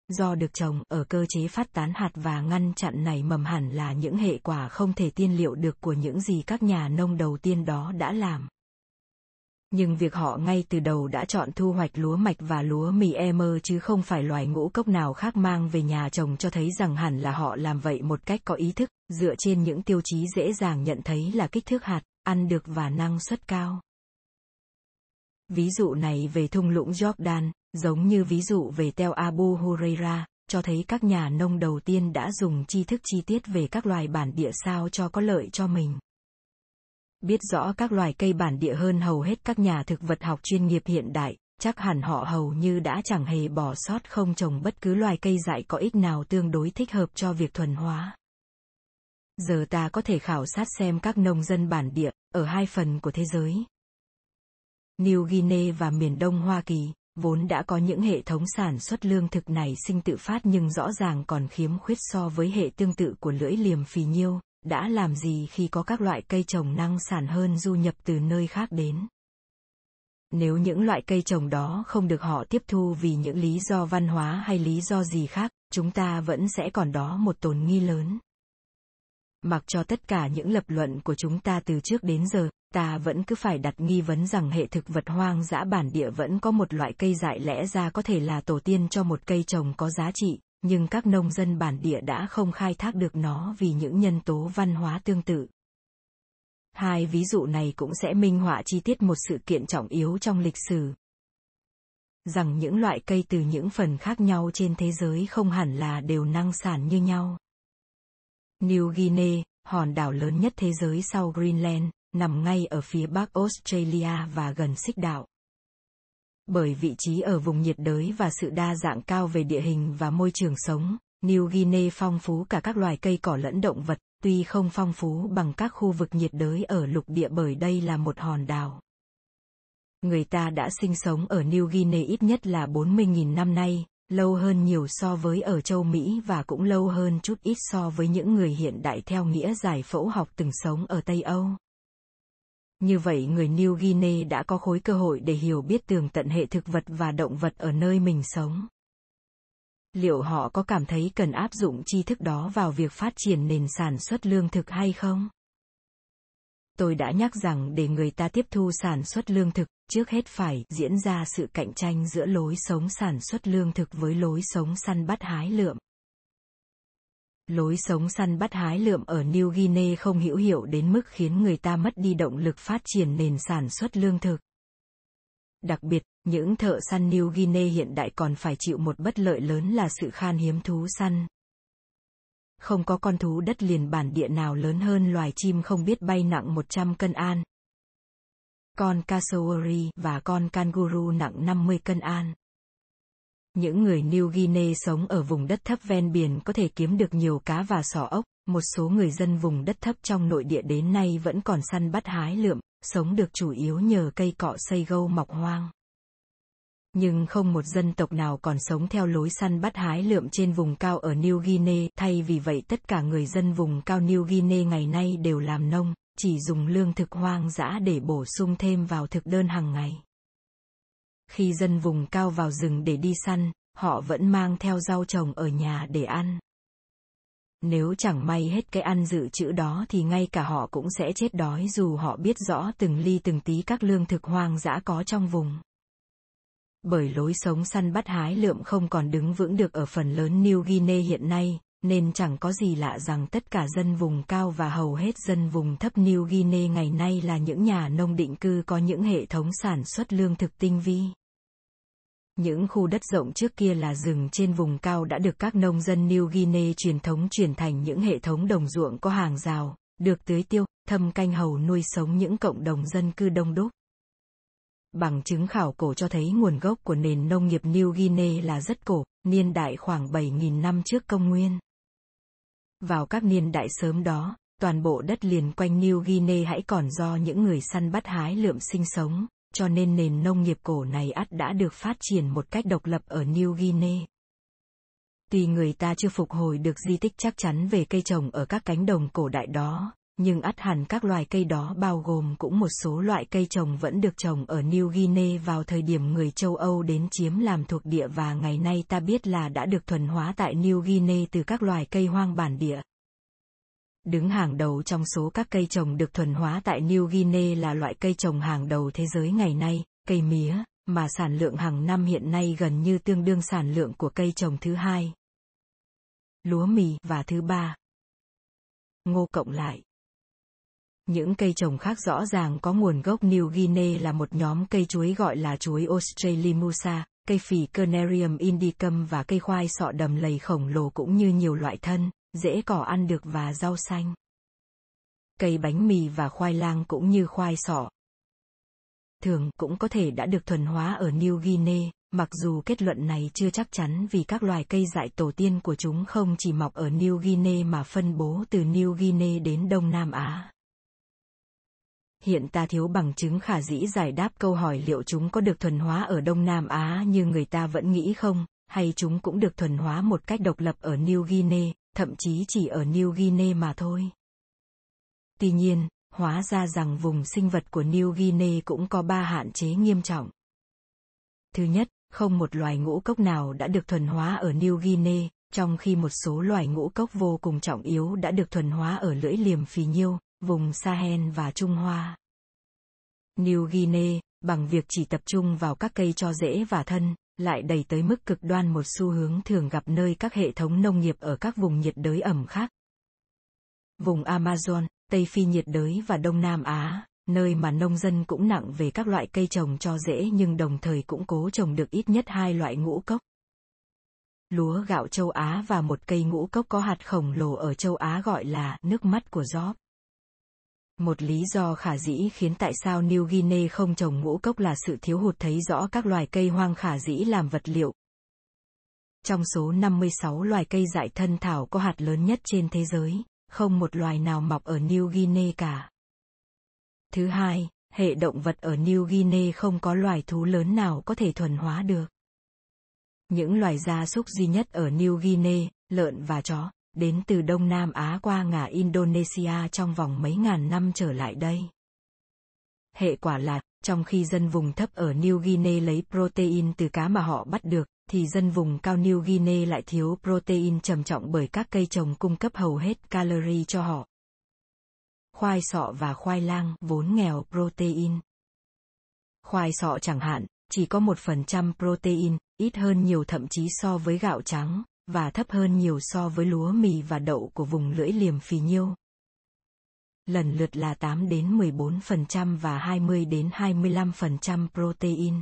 do được trồng ở cơ chế phát tán hạt và ngăn chặn nảy mầm hẳn là những hệ quả không thể tiên liệu được của những gì các nhà nông đầu tiên đó đã làm. Nhưng việc họ ngay từ đầu đã chọn thu hoạch lúa mạch và lúa mì Emer chứ không phải loài ngũ cốc nào khác mang về nhà trồng cho thấy rằng hẳn là họ làm vậy một cách có ý thức, dựa trên những tiêu chí dễ dàng nhận thấy là kích thước hạt, ăn được và năng suất cao. Ví dụ này về thung lũng Jordan, giống như ví dụ về Tel Abu Huraira, cho thấy các nhà nông đầu tiên đã dùng tri thức chi tiết về các loài bản địa sao cho có lợi cho mình. Biết rõ các loài cây bản địa hơn hầu hết các nhà thực vật học chuyên nghiệp hiện đại, chắc hẳn họ hầu như đã chẳng hề bỏ sót không trồng bất cứ loài cây dại có ích nào tương đối thích hợp cho việc thuần hóa. Giờ ta có thể khảo sát xem các nông dân bản địa, ở hai phần của thế giới, New Guinea và miền Đông Hoa Kỳ, vốn đã có những hệ thống sản xuất lương thực này sinh tự phát nhưng rõ ràng còn khiếm khuyết so với hệ tương tự của lưỡi liềm phì nhiêu, đã làm gì khi có các loại cây trồng năng sản hơn du nhập từ nơi khác đến. Nếu những loại cây trồng đó không được họ tiếp thu vì những lý do văn hóa hay lý do gì khác, chúng ta vẫn sẽ còn đó một tồn nghi lớn. Mặc cho tất cả những lập luận của chúng ta từ trước đến giờ, ta vẫn cứ phải đặt nghi vấn rằng hệ thực vật hoang dã bản địa vẫn có một loại cây dại lẽ ra có thể là tổ tiên cho một cây trồng có giá trị, nhưng các nông dân bản địa đã không khai thác được nó vì những nhân tố văn hóa tương tự. Hai ví dụ này cũng sẽ minh họa chi tiết một sự kiện trọng yếu trong lịch sử. Rằng những loại cây từ những phần khác nhau trên thế giới không hẳn là đều năng sản như nhau. New Guinea, hòn đảo lớn nhất thế giới sau Greenland, nằm ngay ở phía bắc Australia và gần xích đạo. Bởi vị trí ở vùng nhiệt đới và sự đa dạng cao về địa hình và môi trường sống, New Guinea phong phú cả các loài cây cỏ lẫn động vật, tuy không phong phú bằng các khu vực nhiệt đới ở lục địa bởi đây là một hòn đảo. Người ta đã sinh sống ở New Guinea ít nhất là 40.000 năm nay, lâu hơn nhiều so với ở châu Mỹ và cũng lâu hơn chút ít so với những người hiện đại theo nghĩa giải phẫu học từng sống ở Tây Âu. Như vậy người New Guinea đã có khối cơ hội để hiểu biết tường tận hệ thực vật và động vật ở nơi mình sống. Liệu họ có cảm thấy cần áp dụng tri thức đó vào việc phát triển nền sản xuất lương thực hay không? Tôi đã nhắc rằng để người ta tiếp thu sản xuất lương thực, trước hết phải diễn ra sự cạnh tranh giữa lối sống sản xuất lương thực với lối sống săn bắt hái lượm. Lối sống săn bắt hái lượm ở New Guinea không hữu hiệu đến mức khiến người ta mất đi động lực phát triển nền sản xuất lương thực. Đặc biệt, những thợ săn New Guinea hiện đại còn phải chịu một bất lợi lớn là sự khan hiếm thú săn. Không có con thú đất liền bản địa nào lớn hơn loài chim không biết bay nặng 100 cân an. Con cassowary và con kangaroo nặng 50 cân an. Những người New Guinea sống ở vùng đất thấp ven biển có thể kiếm được nhiều cá và sò ốc, một số người dân vùng đất thấp trong nội địa đến nay vẫn còn săn bắt hái lượm, sống được chủ yếu nhờ cây cọ xây gâu mọc hoang. Nhưng không một dân tộc nào còn sống theo lối săn bắt hái lượm trên vùng cao ở New Guinea, thay vì vậy tất cả người dân vùng cao New Guinea ngày nay đều làm nông, chỉ dùng lương thực hoang dã để bổ sung thêm vào thực đơn hàng ngày. Khi dân vùng cao vào rừng để đi săn, họ vẫn mang theo rau trồng ở nhà để ăn. Nếu chẳng may hết cái ăn dự trữ đó thì ngay cả họ cũng sẽ chết đói dù họ biết rõ từng ly từng tí các lương thực hoang dã có trong vùng. Bởi lối sống săn bắt hái lượm không còn đứng vững được ở phần lớn New Guinea hiện nay, nên chẳng có gì lạ rằng tất cả dân vùng cao và hầu hết dân vùng thấp New Guinea ngày nay là những nhà nông định cư có những hệ thống sản xuất lương thực tinh vi. Những khu đất rộng trước kia là rừng trên vùng cao đã được các nông dân New Guinea truyền thống chuyển thành những hệ thống đồng ruộng có hàng rào, được tưới tiêu, thâm canh hầu nuôi sống những cộng đồng dân cư đông đúc. Bằng chứng khảo cổ cho thấy nguồn gốc của nền nông nghiệp New Guinea là rất cổ, niên đại khoảng 7.000 năm trước công nguyên. Vào các niên đại sớm đó, toàn bộ đất liền quanh New Guinea hãy còn do những người săn bắt hái lượm sinh sống, cho nên nền nông nghiệp cổ này ắt đã được phát triển một cách độc lập ở New Guinea. Tuy người ta chưa phục hồi được di tích chắc chắn về cây trồng ở các cánh đồng cổ đại đó, nhưng ắt hẳn các loài cây đó bao gồm cũng một số loại cây trồng vẫn được trồng ở New Guinea vào thời điểm người châu Âu đến chiếm làm thuộc địa và ngày nay ta biết là đã được thuần hóa tại New Guinea từ các loài cây hoang bản địa. Đứng hàng đầu trong số các cây trồng được thuần hóa tại New Guinea là loại cây trồng hàng đầu thế giới ngày nay, cây mía, mà sản lượng hàng năm hiện nay gần như tương đương sản lượng của cây trồng thứ hai. Lúa mì và thứ ba. Ngô cộng lại. Những cây trồng khác rõ ràng có nguồn gốc New Guinea là một nhóm cây chuối gọi là chuối Australimusa, cây phỉ Cernarium indicum và cây khoai sọ đầm lầy khổng lồ cũng như nhiều loại thân, dễ cỏ ăn được và rau xanh. Cây bánh mì và khoai lang cũng như khoai sọ. Thường cũng có thể đã được thuần hóa ở New Guinea, mặc dù kết luận này chưa chắc chắn vì các loài cây dại tổ tiên của chúng không chỉ mọc ở New Guinea mà phân bố từ New Guinea đến Đông Nam Á. Hiện ta thiếu bằng chứng khả dĩ giải đáp câu hỏi liệu chúng có được thuần hóa ở Đông Nam Á như người ta vẫn nghĩ không, hay chúng cũng được thuần hóa một cách độc lập ở New Guinea, thậm chí chỉ ở New Guinea mà thôi. Tuy nhiên, hóa ra rằng vùng sinh vật của New Guinea cũng có ba hạn chế nghiêm trọng. Thứ nhất, không một loài ngũ cốc nào đã được thuần hóa ở New Guinea, trong khi một số loài ngũ cốc vô cùng trọng yếu đã được thuần hóa ở lưỡi liềm phì nhiêu, vùng Sahel và Trung Hoa. New Guinea, bằng việc chỉ tập trung vào các cây cho rễ và thân, lại đầy tới mức cực đoan một xu hướng thường gặp nơi các hệ thống nông nghiệp ở các vùng nhiệt đới ẩm khác. Vùng Amazon, Tây Phi nhiệt đới và Đông Nam Á, nơi mà nông dân cũng nặng về các loại cây trồng cho rễ nhưng đồng thời cũng cố trồng được ít nhất hai loại ngũ cốc. Lúa gạo châu Á và một cây ngũ cốc có hạt khổng lồ ở châu Á gọi là nước mắt của gió. Một lý do khả dĩ khiến tại sao New Guinea không trồng ngũ cốc là sự thiếu hụt thấy rõ các loài cây hoang khả dĩ làm vật liệu. Trong số 56 loài cây dại thân thảo có hạt lớn nhất trên thế giới, không một loài nào mọc ở New Guinea cả. Thứ hai, hệ động vật ở New Guinea không có loài thú lớn nào có thể thuần hóa được. Những loài gia súc duy nhất ở New Guinea, lợn và chó, đến từ Đông Nam Á qua ngả Indonesia trong vòng mấy ngàn năm trở lại đây. Hệ quả là, trong khi dân vùng thấp ở New Guinea lấy protein từ cá mà họ bắt được, thì dân vùng cao New Guinea lại thiếu protein trầm trọng bởi các cây trồng cung cấp hầu hết calorie cho họ. Khoai sọ và khoai lang vốn nghèo protein. Khoai sọ chẳng hạn, chỉ có một phần trăm protein, ít hơn nhiều thậm chí so với gạo trắng, và thấp hơn nhiều so với lúa mì và đậu của vùng lưỡi liềm phì nhiêu. Lần lượt là 8 đến 14% và 20 đến 25% protein.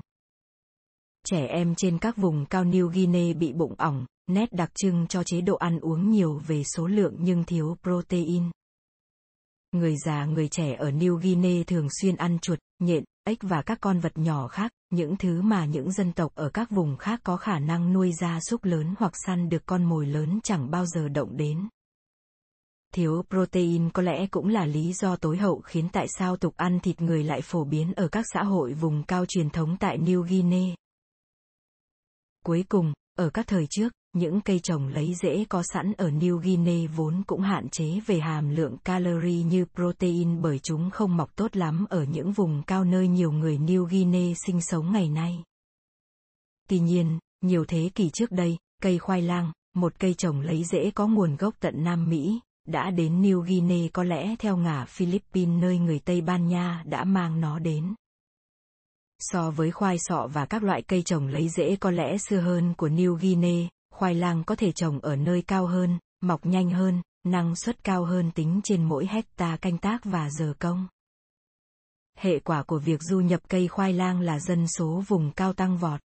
Trẻ em trên các vùng cao New Guinea bị bụng ỏng, nét đặc trưng cho chế độ ăn uống nhiều về số lượng nhưng thiếu protein. Người già người trẻ ở New Guinea thường xuyên ăn chuột, nhện, ếch và các con vật nhỏ khác, những thứ mà những dân tộc ở các vùng khác có khả năng nuôi gia súc lớn hoặc săn được con mồi lớn chẳng bao giờ động đến. Thiếu protein có lẽ cũng là lý do tối hậu khiến tại sao tục ăn thịt người lại phổ biến ở các xã hội vùng cao truyền thống tại New Guinea. Cuối cùng, ở các thời trước, những cây trồng lấy rễ có sẵn ở New Guinea vốn cũng hạn chế về hàm lượng calorie như protein bởi chúng không mọc tốt lắm ở những vùng cao nơi nhiều người New Guinea sinh sống ngày nay. Tuy nhiên, nhiều thế kỷ trước đây, cây khoai lang, một cây trồng lấy rễ có nguồn gốc tận Nam Mỹ, đã đến New Guinea có lẽ theo ngả Philippines nơi người Tây Ban Nha đã mang nó đến. So với khoai sọ và các loại cây trồng lấy rễ có lẽ xưa hơn của New Guinea, khoai lang có thể trồng ở nơi cao hơn, mọc nhanh hơn, năng suất cao hơn tính trên mỗi hecta canh tác và giờ công. Hệ quả của việc du nhập cây khoai lang là dân số vùng cao tăng vọt.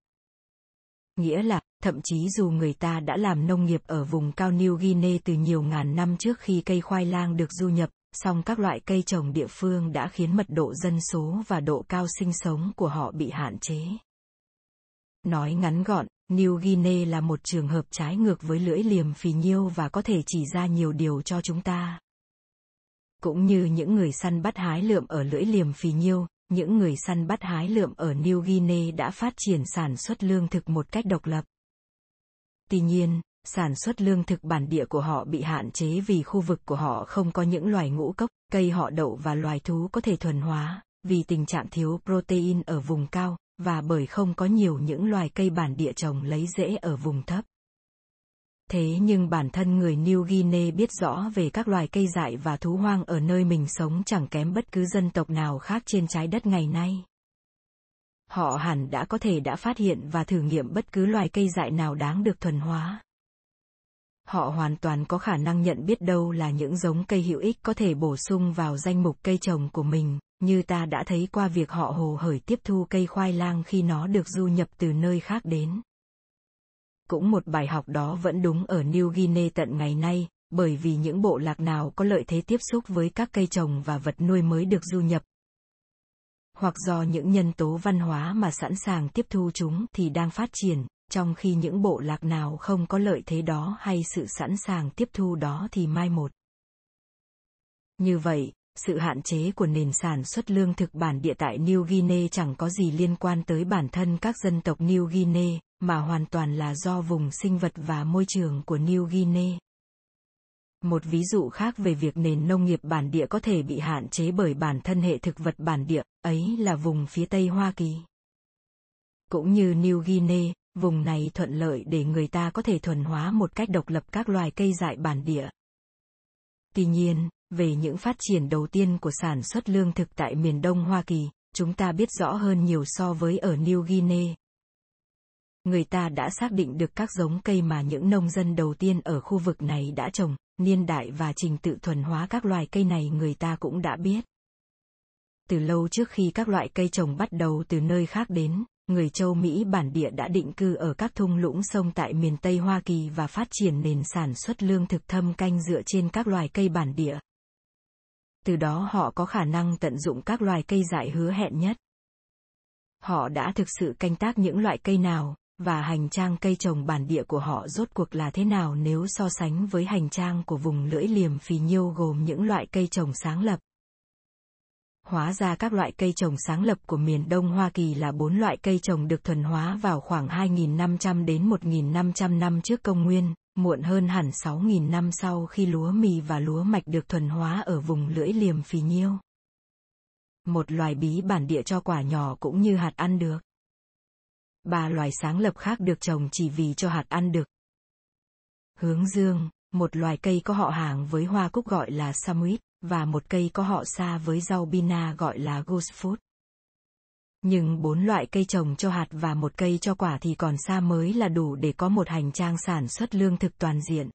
Nghĩa là, thậm chí dù người ta đã làm nông nghiệp ở vùng cao New Guinea từ nhiều ngàn năm trước khi cây khoai lang được du nhập, song các loại cây trồng địa phương đã khiến mật độ dân số và độ cao sinh sống của họ bị hạn chế. Nói ngắn gọn, New Guinea là một trường hợp trái ngược với lưỡi liềm phì nhiêu và có thể chỉ ra nhiều điều cho chúng ta. Cũng như những người săn bắt hái lượm ở lưỡi liềm phì nhiêu, những người săn bắt hái lượm ở New Guinea đã phát triển sản xuất lương thực một cách độc lập. Tuy nhiên, sản xuất lương thực bản địa của họ bị hạn chế vì khu vực của họ không có những loài ngũ cốc, cây họ đậu và loài thú có thể thuần hóa, vì tình trạng thiếu protein ở vùng cao, và bởi không có nhiều những loài cây bản địa trồng lấy rễ ở vùng thấp. Thế nhưng bản thân người New Guinea biết rõ về các loài cây dại và thú hoang ở nơi mình sống chẳng kém bất cứ dân tộc nào khác trên trái đất ngày nay. Họ hẳn đã có thể đã phát hiện và thử nghiệm bất cứ loài cây dại nào đáng được thuần hóa. Họ hoàn toàn có khả năng nhận biết đâu là những giống cây hữu ích có thể bổ sung vào danh mục cây trồng của mình, như ta đã thấy qua việc họ hồ hởi tiếp thu cây khoai lang khi nó được du nhập từ nơi khác đến. Cũng một bài học đó vẫn đúng ở New Guinea tận ngày nay, bởi vì những bộ lạc nào có lợi thế tiếp xúc với các cây trồng và vật nuôi mới được du nhập. Hoặc do những nhân tố văn hóa mà sẵn sàng tiếp thu chúng thì đang phát triển, trong khi những bộ lạc nào không có lợi thế đó hay sự sẵn sàng tiếp thu đó thì mai một. Như vậy, sự hạn chế của nền sản xuất lương thực bản địa tại New Guinea chẳng có gì liên quan tới bản thân các dân tộc New Guinea, mà hoàn toàn là do vùng sinh vật và môi trường của New Guinea. Một ví dụ khác về việc nền nông nghiệp bản địa có thể bị hạn chế bởi bản thân hệ thực vật bản địa, ấy là vùng phía Tây Hoa Kỳ. Cũng như New Guinea, vùng này thuận lợi để người ta có thể thuần hóa một cách độc lập các loài cây dại bản địa. Tuy nhiên, về những phát triển đầu tiên của sản xuất lương thực tại miền Đông Hoa Kỳ, chúng ta biết rõ hơn nhiều so với ở New Guinea. Người ta đã xác định được các giống cây mà những nông dân đầu tiên ở khu vực này đã trồng, niên đại và trình tự thuần hóa các loài cây này người ta cũng đã biết. Từ lâu trước khi các loại cây trồng bắt đầu từ nơi khác đến, người châu Mỹ bản địa đã định cư ở các thung lũng sông tại miền Tây Hoa Kỳ và phát triển nền sản xuất lương thực thâm canh dựa trên các loài cây bản địa. Từ đó họ có khả năng tận dụng các loài cây dại hứa hẹn nhất. Họ đã thực sự canh tác những loại cây nào, và hành trang cây trồng bản địa của họ rốt cuộc là thế nào nếu so sánh với hành trang của vùng lưỡi liềm phì nhiêu gồm những loại cây trồng sáng lập. Hóa ra các loại cây trồng sáng lập của miền Đông Hoa Kỳ là bốn loại cây trồng được thuần hóa vào khoảng 2.500 đến 1.500 năm trước công nguyên, muộn hơn hẳn 6.000 năm sau khi lúa mì và lúa mạch được thuần hóa ở vùng lưỡi liềm phì nhiêu. Một loài bí bản địa cho quả nhỏ cũng như hạt ăn được. Ba loài sáng lập khác được trồng chỉ vì cho hạt ăn được. Hướng dương, một loài cây có họ hàng với hoa cúc gọi là samwit, và một cây có họ xa với rau bina gọi là goosefoot. Nhưng bốn loại cây trồng cho hạt và một cây cho quả thì còn xa mới là đủ để có một hành trang sản xuất lương thực toàn diện.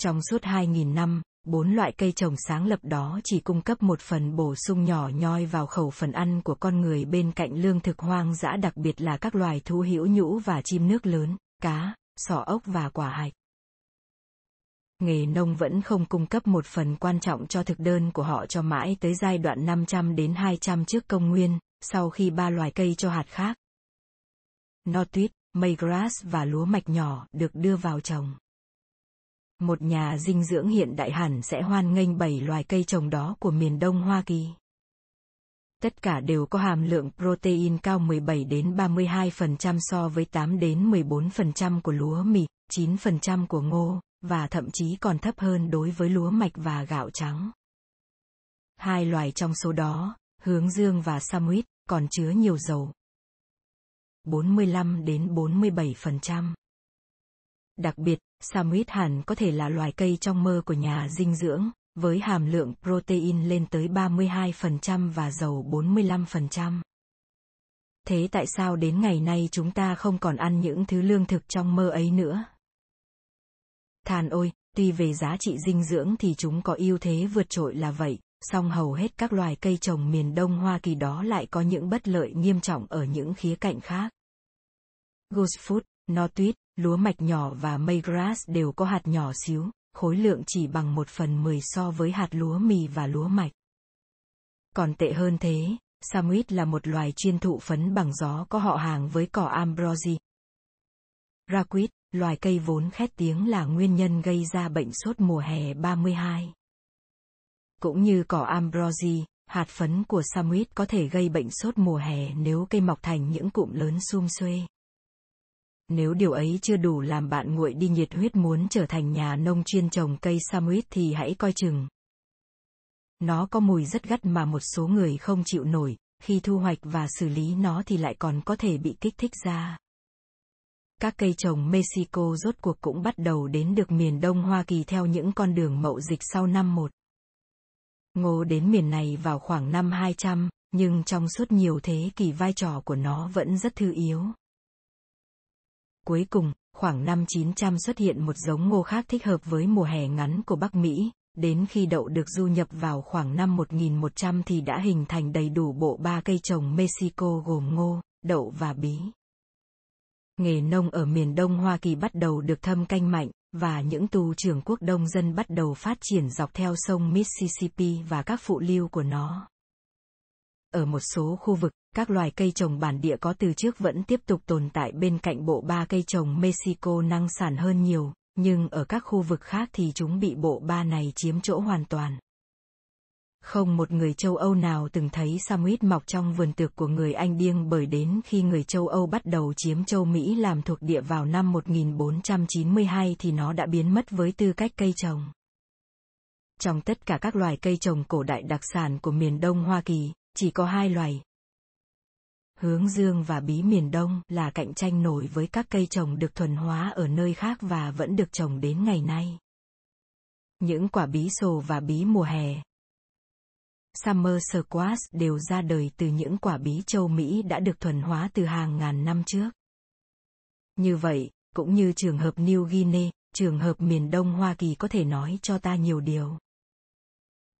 Trong suốt 2.000 năm, bốn loại cây trồng sáng lập đó chỉ cung cấp một phần bổ sung nhỏ nhoi vào khẩu phần ăn của con người bên cạnh lương thực hoang dã đặc biệt là các loài thú hữu nhũ và chim nước lớn, cá, sò ốc và quả hạch. Nghề nông vẫn không cung cấp một phần quan trọng cho thực đơn của họ cho mãi tới giai đoạn 500 đến 200 trước công nguyên, sau khi ba loài cây cho hạt khác. no tuyết, mây grass và lúa mạch nhỏ được đưa vào trồng. Một nhà dinh dưỡng hiện đại hẳn sẽ hoan nghênh bảy loài cây trồng đó của miền Đông Hoa Kỳ. Tất cả đều có hàm lượng protein cao 17 đến 32% so với 8 đến 14% của lúa mì, 9% của ngô, và thậm chí còn thấp hơn đối với lúa mạch và gạo trắng. Hai loài trong số đó, hướng dương và samuit, còn chứa nhiều dầu. 45 đến 47%. Đặc biệt, samuit hẳn có thể là loài cây trong mơ của nhà dinh dưỡng, với hàm lượng protein lên tới 32% và dầu 45%. Thế tại sao đến ngày nay chúng ta không còn ăn những thứ lương thực trong mơ ấy nữa? Than ôi, tuy về giá trị dinh dưỡng thì chúng có ưu thế vượt trội là vậy, song hầu hết các loài cây trồng miền Đông Hoa Kỳ đó lại có những bất lợi nghiêm trọng ở những khía cạnh khác. Goose food, no tuyết, lúa mạch nhỏ và mây grass đều có hạt nhỏ xíu, khối lượng chỉ bằng một phần mười so với hạt lúa mì và lúa mạch. Còn tệ hơn thế, Samwit là một loài chuyên thụ phấn bằng gió có họ hàng với cỏ ambrosi. Raquit, loài cây vốn khét tiếng là nguyên nhân gây ra bệnh sốt mùa hè 32. Cũng như cỏ ambrosi, hạt phấn của samuit có thể gây bệnh sốt mùa hè nếu cây mọc thành những cụm lớn sum xuê. Nếu điều ấy chưa đủ làm bạn nguội đi nhiệt huyết muốn trở thành nhà nông chuyên trồng cây samuit thì hãy coi chừng. Nó có mùi rất gắt mà một số người không chịu nổi, khi thu hoạch và xử lý nó thì lại còn có thể bị kích thích ra. Các cây trồng Mexico rốt cuộc cũng bắt đầu đến được miền Đông Hoa Kỳ theo những con đường mậu dịch sau năm 1. Ngô đến miền này vào khoảng năm 200, nhưng trong suốt nhiều thế kỷ vai trò của nó vẫn rất thư yếu. Cuối cùng, khoảng năm 900 xuất hiện một giống ngô khác thích hợp với mùa hè ngắn của Bắc Mỹ, đến khi đậu được du nhập vào khoảng năm 1100 thì đã hình thành đầy đủ bộ ba cây trồng Mexico gồm ngô, đậu và bí. Nghề nông ở miền Đông Hoa Kỳ bắt đầu được thâm canh mạnh, và những tu trưởng quốc đông dân bắt đầu phát triển dọc theo sông Mississippi và các phụ lưu của nó. Ở một số khu vực, các loài cây trồng bản địa có từ trước vẫn tiếp tục tồn tại bên cạnh bộ ba cây trồng Mexico năng sản hơn nhiều, nhưng ở các khu vực khác thì chúng bị bộ ba này chiếm chỗ hoàn toàn. Không một người châu Âu nào từng thấy Samuit mọc trong vườn tược của người Anh điên bởi đến khi người châu Âu bắt đầu chiếm châu Mỹ làm thuộc địa vào năm 1492 thì nó đã biến mất với tư cách cây trồng. Trong tất cả các loài cây trồng cổ đại đặc sản của miền Đông Hoa Kỳ, chỉ có hai loài. Hướng dương và bí miền Đông là cạnh tranh nổi với các cây trồng được thuần hóa ở nơi khác và vẫn được trồng đến ngày nay. Những quả bí sồ và bí mùa hè, Summer Squash đều ra đời từ những quả bí châu Mỹ đã được thuần hóa từ hàng ngàn năm trước. Như vậy, cũng như trường hợp New Guinea, trường hợp miền Đông Hoa Kỳ có thể nói cho ta nhiều điều.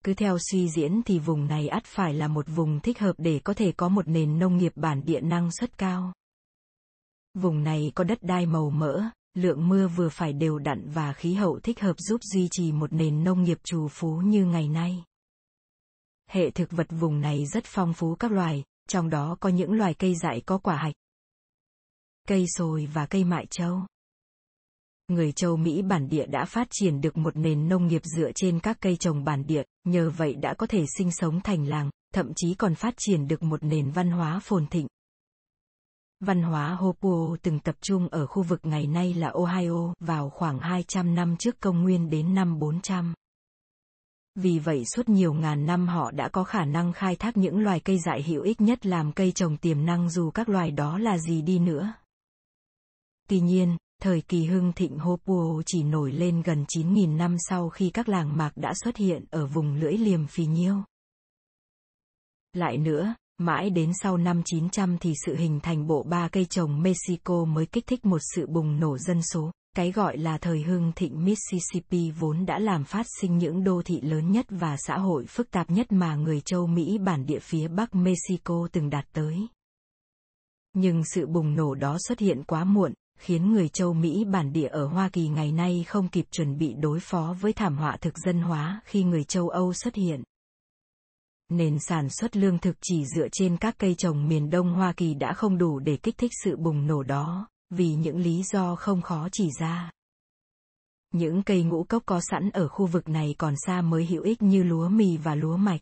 Cứ theo suy diễn thì vùng này ắt phải là một vùng thích hợp để có thể có một nền nông nghiệp bản địa năng suất cao. Vùng này có đất đai màu mỡ, lượng mưa vừa phải đều đặn và khí hậu thích hợp giúp duy trì một nền nông nghiệp trù phú như ngày nay. Hệ thực vật vùng này rất phong phú các loài, trong đó có những loài cây dại có quả hạch. Cây sồi và cây mại châu. Người châu Mỹ bản địa đã phát triển được một nền nông nghiệp dựa trên các cây trồng bản địa, nhờ vậy đã có thể sinh sống thành làng, thậm chí còn phát triển được một nền văn hóa phồn thịnh. Văn hóa Hopuo từng tập trung ở khu vực ngày nay là Ohio vào khoảng 200 năm trước công nguyên đến năm 400. Vì vậy suốt nhiều ngàn năm họ đã có khả năng khai thác những loài cây dại hữu ích nhất làm cây trồng tiềm năng dù các loài đó là gì đi nữa. Tuy nhiên, thời kỳ hưng thịnh Hopuo chỉ nổi lên gần 9.000 năm sau khi các làng mạc đã xuất hiện ở vùng lưỡi liềm phì nhiêu. Lại nữa, Mãi đến sau năm 900 thì sự hình thành bộ ba cây trồng Mexico mới kích thích một sự bùng nổ dân số. Cái gọi là thời hưng thịnh Mississippi vốn đã làm phát sinh những đô thị lớn nhất và xã hội phức tạp nhất mà người châu Mỹ bản địa phía Bắc Mexico từng đạt tới. Nhưng sự bùng nổ đó xuất hiện quá muộn, khiến người châu Mỹ bản địa ở Hoa Kỳ ngày nay không kịp chuẩn bị đối phó với thảm họa thực dân hóa khi người châu Âu xuất hiện. Nền sản xuất lương thực chỉ dựa trên các cây trồng miền Đông Hoa Kỳ đã không đủ để kích thích sự bùng nổ đó, vì những lý do không khó chỉ ra. Những cây ngũ cốc có sẵn ở khu vực này còn xa mới hữu ích như lúa mì và lúa mạch.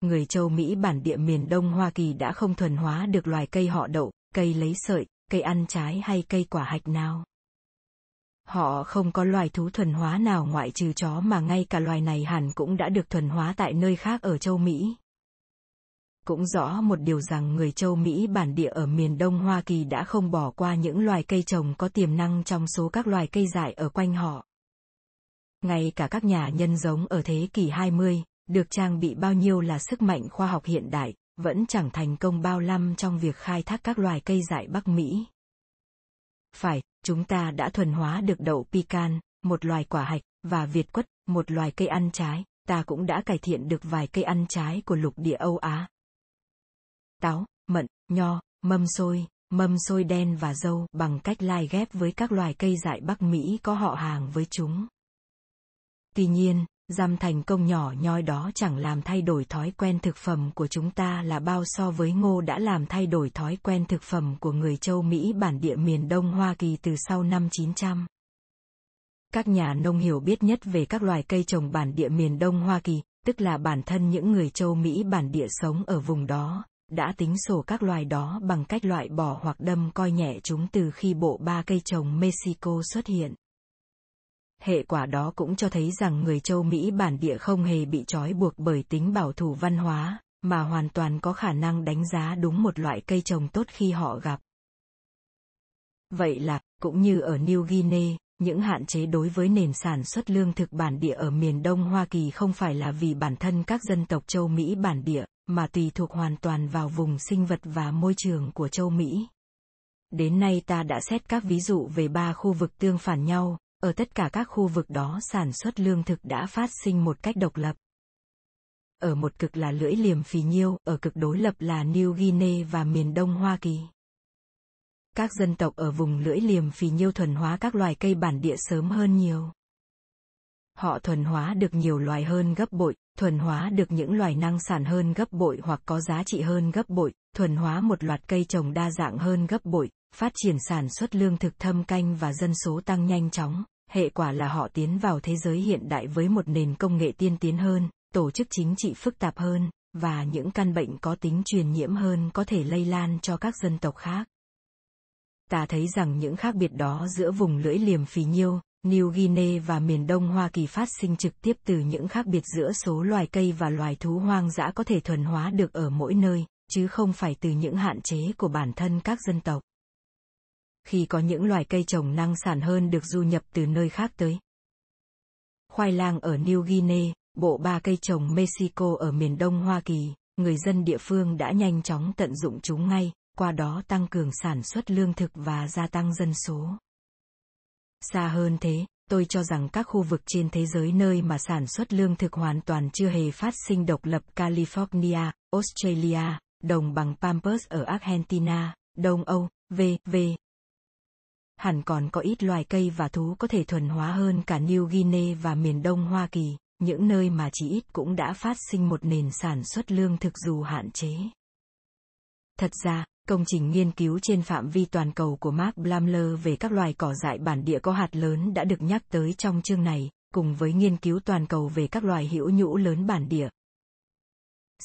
Người châu Mỹ bản địa miền Đông Hoa Kỳ đã không thuần hóa được loài cây họ đậu, cây lấy sợi, cây ăn trái hay cây quả hạch nào. Họ không có loài thú thuần hóa nào ngoại trừ chó mà ngay cả loài này hẳn cũng đã được thuần hóa tại nơi khác ở châu Mỹ. Cũng rõ một điều rằng người châu Mỹ bản địa ở miền Đông Hoa Kỳ đã không bỏ qua những loài cây trồng có tiềm năng trong số các loài cây dại ở quanh họ. Ngay cả các nhà nhân giống ở thế kỷ 20, được trang bị bao nhiêu là sức mạnh khoa học hiện đại, vẫn chẳng thành công bao năm trong việc khai thác các loài cây dại Bắc Mỹ. Phải, chúng ta đã thuần hóa được đậu pecan, một loài quả hạch, và việt quất, một loài cây ăn trái, ta cũng đã cải thiện được vài cây ăn trái của lục địa Âu Á. Táo, mận, nho, mâm xôi, mâm xôi đen và dâu bằng cách lai ghép với các loài cây dại Bắc Mỹ có họ hàng với chúng. Tuy nhiên, giam thành công nhỏ nhoi đó chẳng làm thay đổi thói quen thực phẩm của chúng ta là bao so với ngô đã làm thay đổi thói quen thực phẩm của người châu Mỹ bản địa miền Đông Hoa Kỳ từ sau năm 900. Các nhà nông hiểu biết nhất về các loài cây trồng bản địa miền Đông Hoa Kỳ, tức là bản thân những người châu Mỹ bản địa sống ở vùng đó, đã tính sổ các loài đó bằng cách loại bỏ hoặc đâm coi nhẹ chúng từ khi bộ ba cây trồng Mexico xuất hiện hệ quả đó cũng cho thấy rằng người châu Mỹ bản địa không hề bị trói buộc bởi tính bảo thủ văn hóa, mà hoàn toàn có khả năng đánh giá đúng một loại cây trồng tốt khi họ gặp. Vậy là, cũng như ở New Guinea, những hạn chế đối với nền sản xuất lương thực bản địa ở miền Đông Hoa Kỳ không phải là vì bản thân các dân tộc châu Mỹ bản địa, mà tùy thuộc hoàn toàn vào vùng sinh vật và môi trường của châu Mỹ. Đến nay ta đã xét các ví dụ về ba khu vực tương phản nhau, ở tất cả các khu vực đó sản xuất lương thực đã phát sinh một cách độc lập. Ở một cực là lưỡi liềm phì nhiêu, ở cực đối lập là New Guinea và miền Đông Hoa Kỳ. Các dân tộc ở vùng lưỡi liềm phì nhiêu thuần hóa các loài cây bản địa sớm hơn nhiều. Họ thuần hóa được nhiều loài hơn gấp bội, thuần hóa được những loài năng sản hơn gấp bội hoặc có giá trị hơn gấp bội, thuần hóa một loạt cây trồng đa dạng hơn gấp bội, phát triển sản xuất lương thực thâm canh và dân số tăng nhanh chóng, hệ quả là họ tiến vào thế giới hiện đại với một nền công nghệ tiên tiến hơn, tổ chức chính trị phức tạp hơn, và những căn bệnh có tính truyền nhiễm hơn có thể lây lan cho các dân tộc khác. Ta thấy rằng những khác biệt đó giữa vùng lưỡi liềm phì nhiêu, New Guinea và miền Đông Hoa Kỳ phát sinh trực tiếp từ những khác biệt giữa số loài cây và loài thú hoang dã có thể thuần hóa được ở mỗi nơi, chứ không phải từ những hạn chế của bản thân các dân tộc khi có những loài cây trồng năng sản hơn được du nhập từ nơi khác tới. Khoai lang ở New Guinea, bộ ba cây trồng Mexico ở miền đông Hoa Kỳ, người dân địa phương đã nhanh chóng tận dụng chúng ngay, qua đó tăng cường sản xuất lương thực và gia tăng dân số. Xa hơn thế, tôi cho rằng các khu vực trên thế giới nơi mà sản xuất lương thực hoàn toàn chưa hề phát sinh độc lập California, Australia, đồng bằng Pampas ở Argentina, Đông Âu, v.v hẳn còn có ít loài cây và thú có thể thuần hóa hơn cả New Guinea và miền Đông Hoa Kỳ, những nơi mà chỉ ít cũng đã phát sinh một nền sản xuất lương thực dù hạn chế. Thật ra, công trình nghiên cứu trên phạm vi toàn cầu của Mark Blamler về các loài cỏ dại bản địa có hạt lớn đã được nhắc tới trong chương này, cùng với nghiên cứu toàn cầu về các loài hữu nhũ lớn bản địa.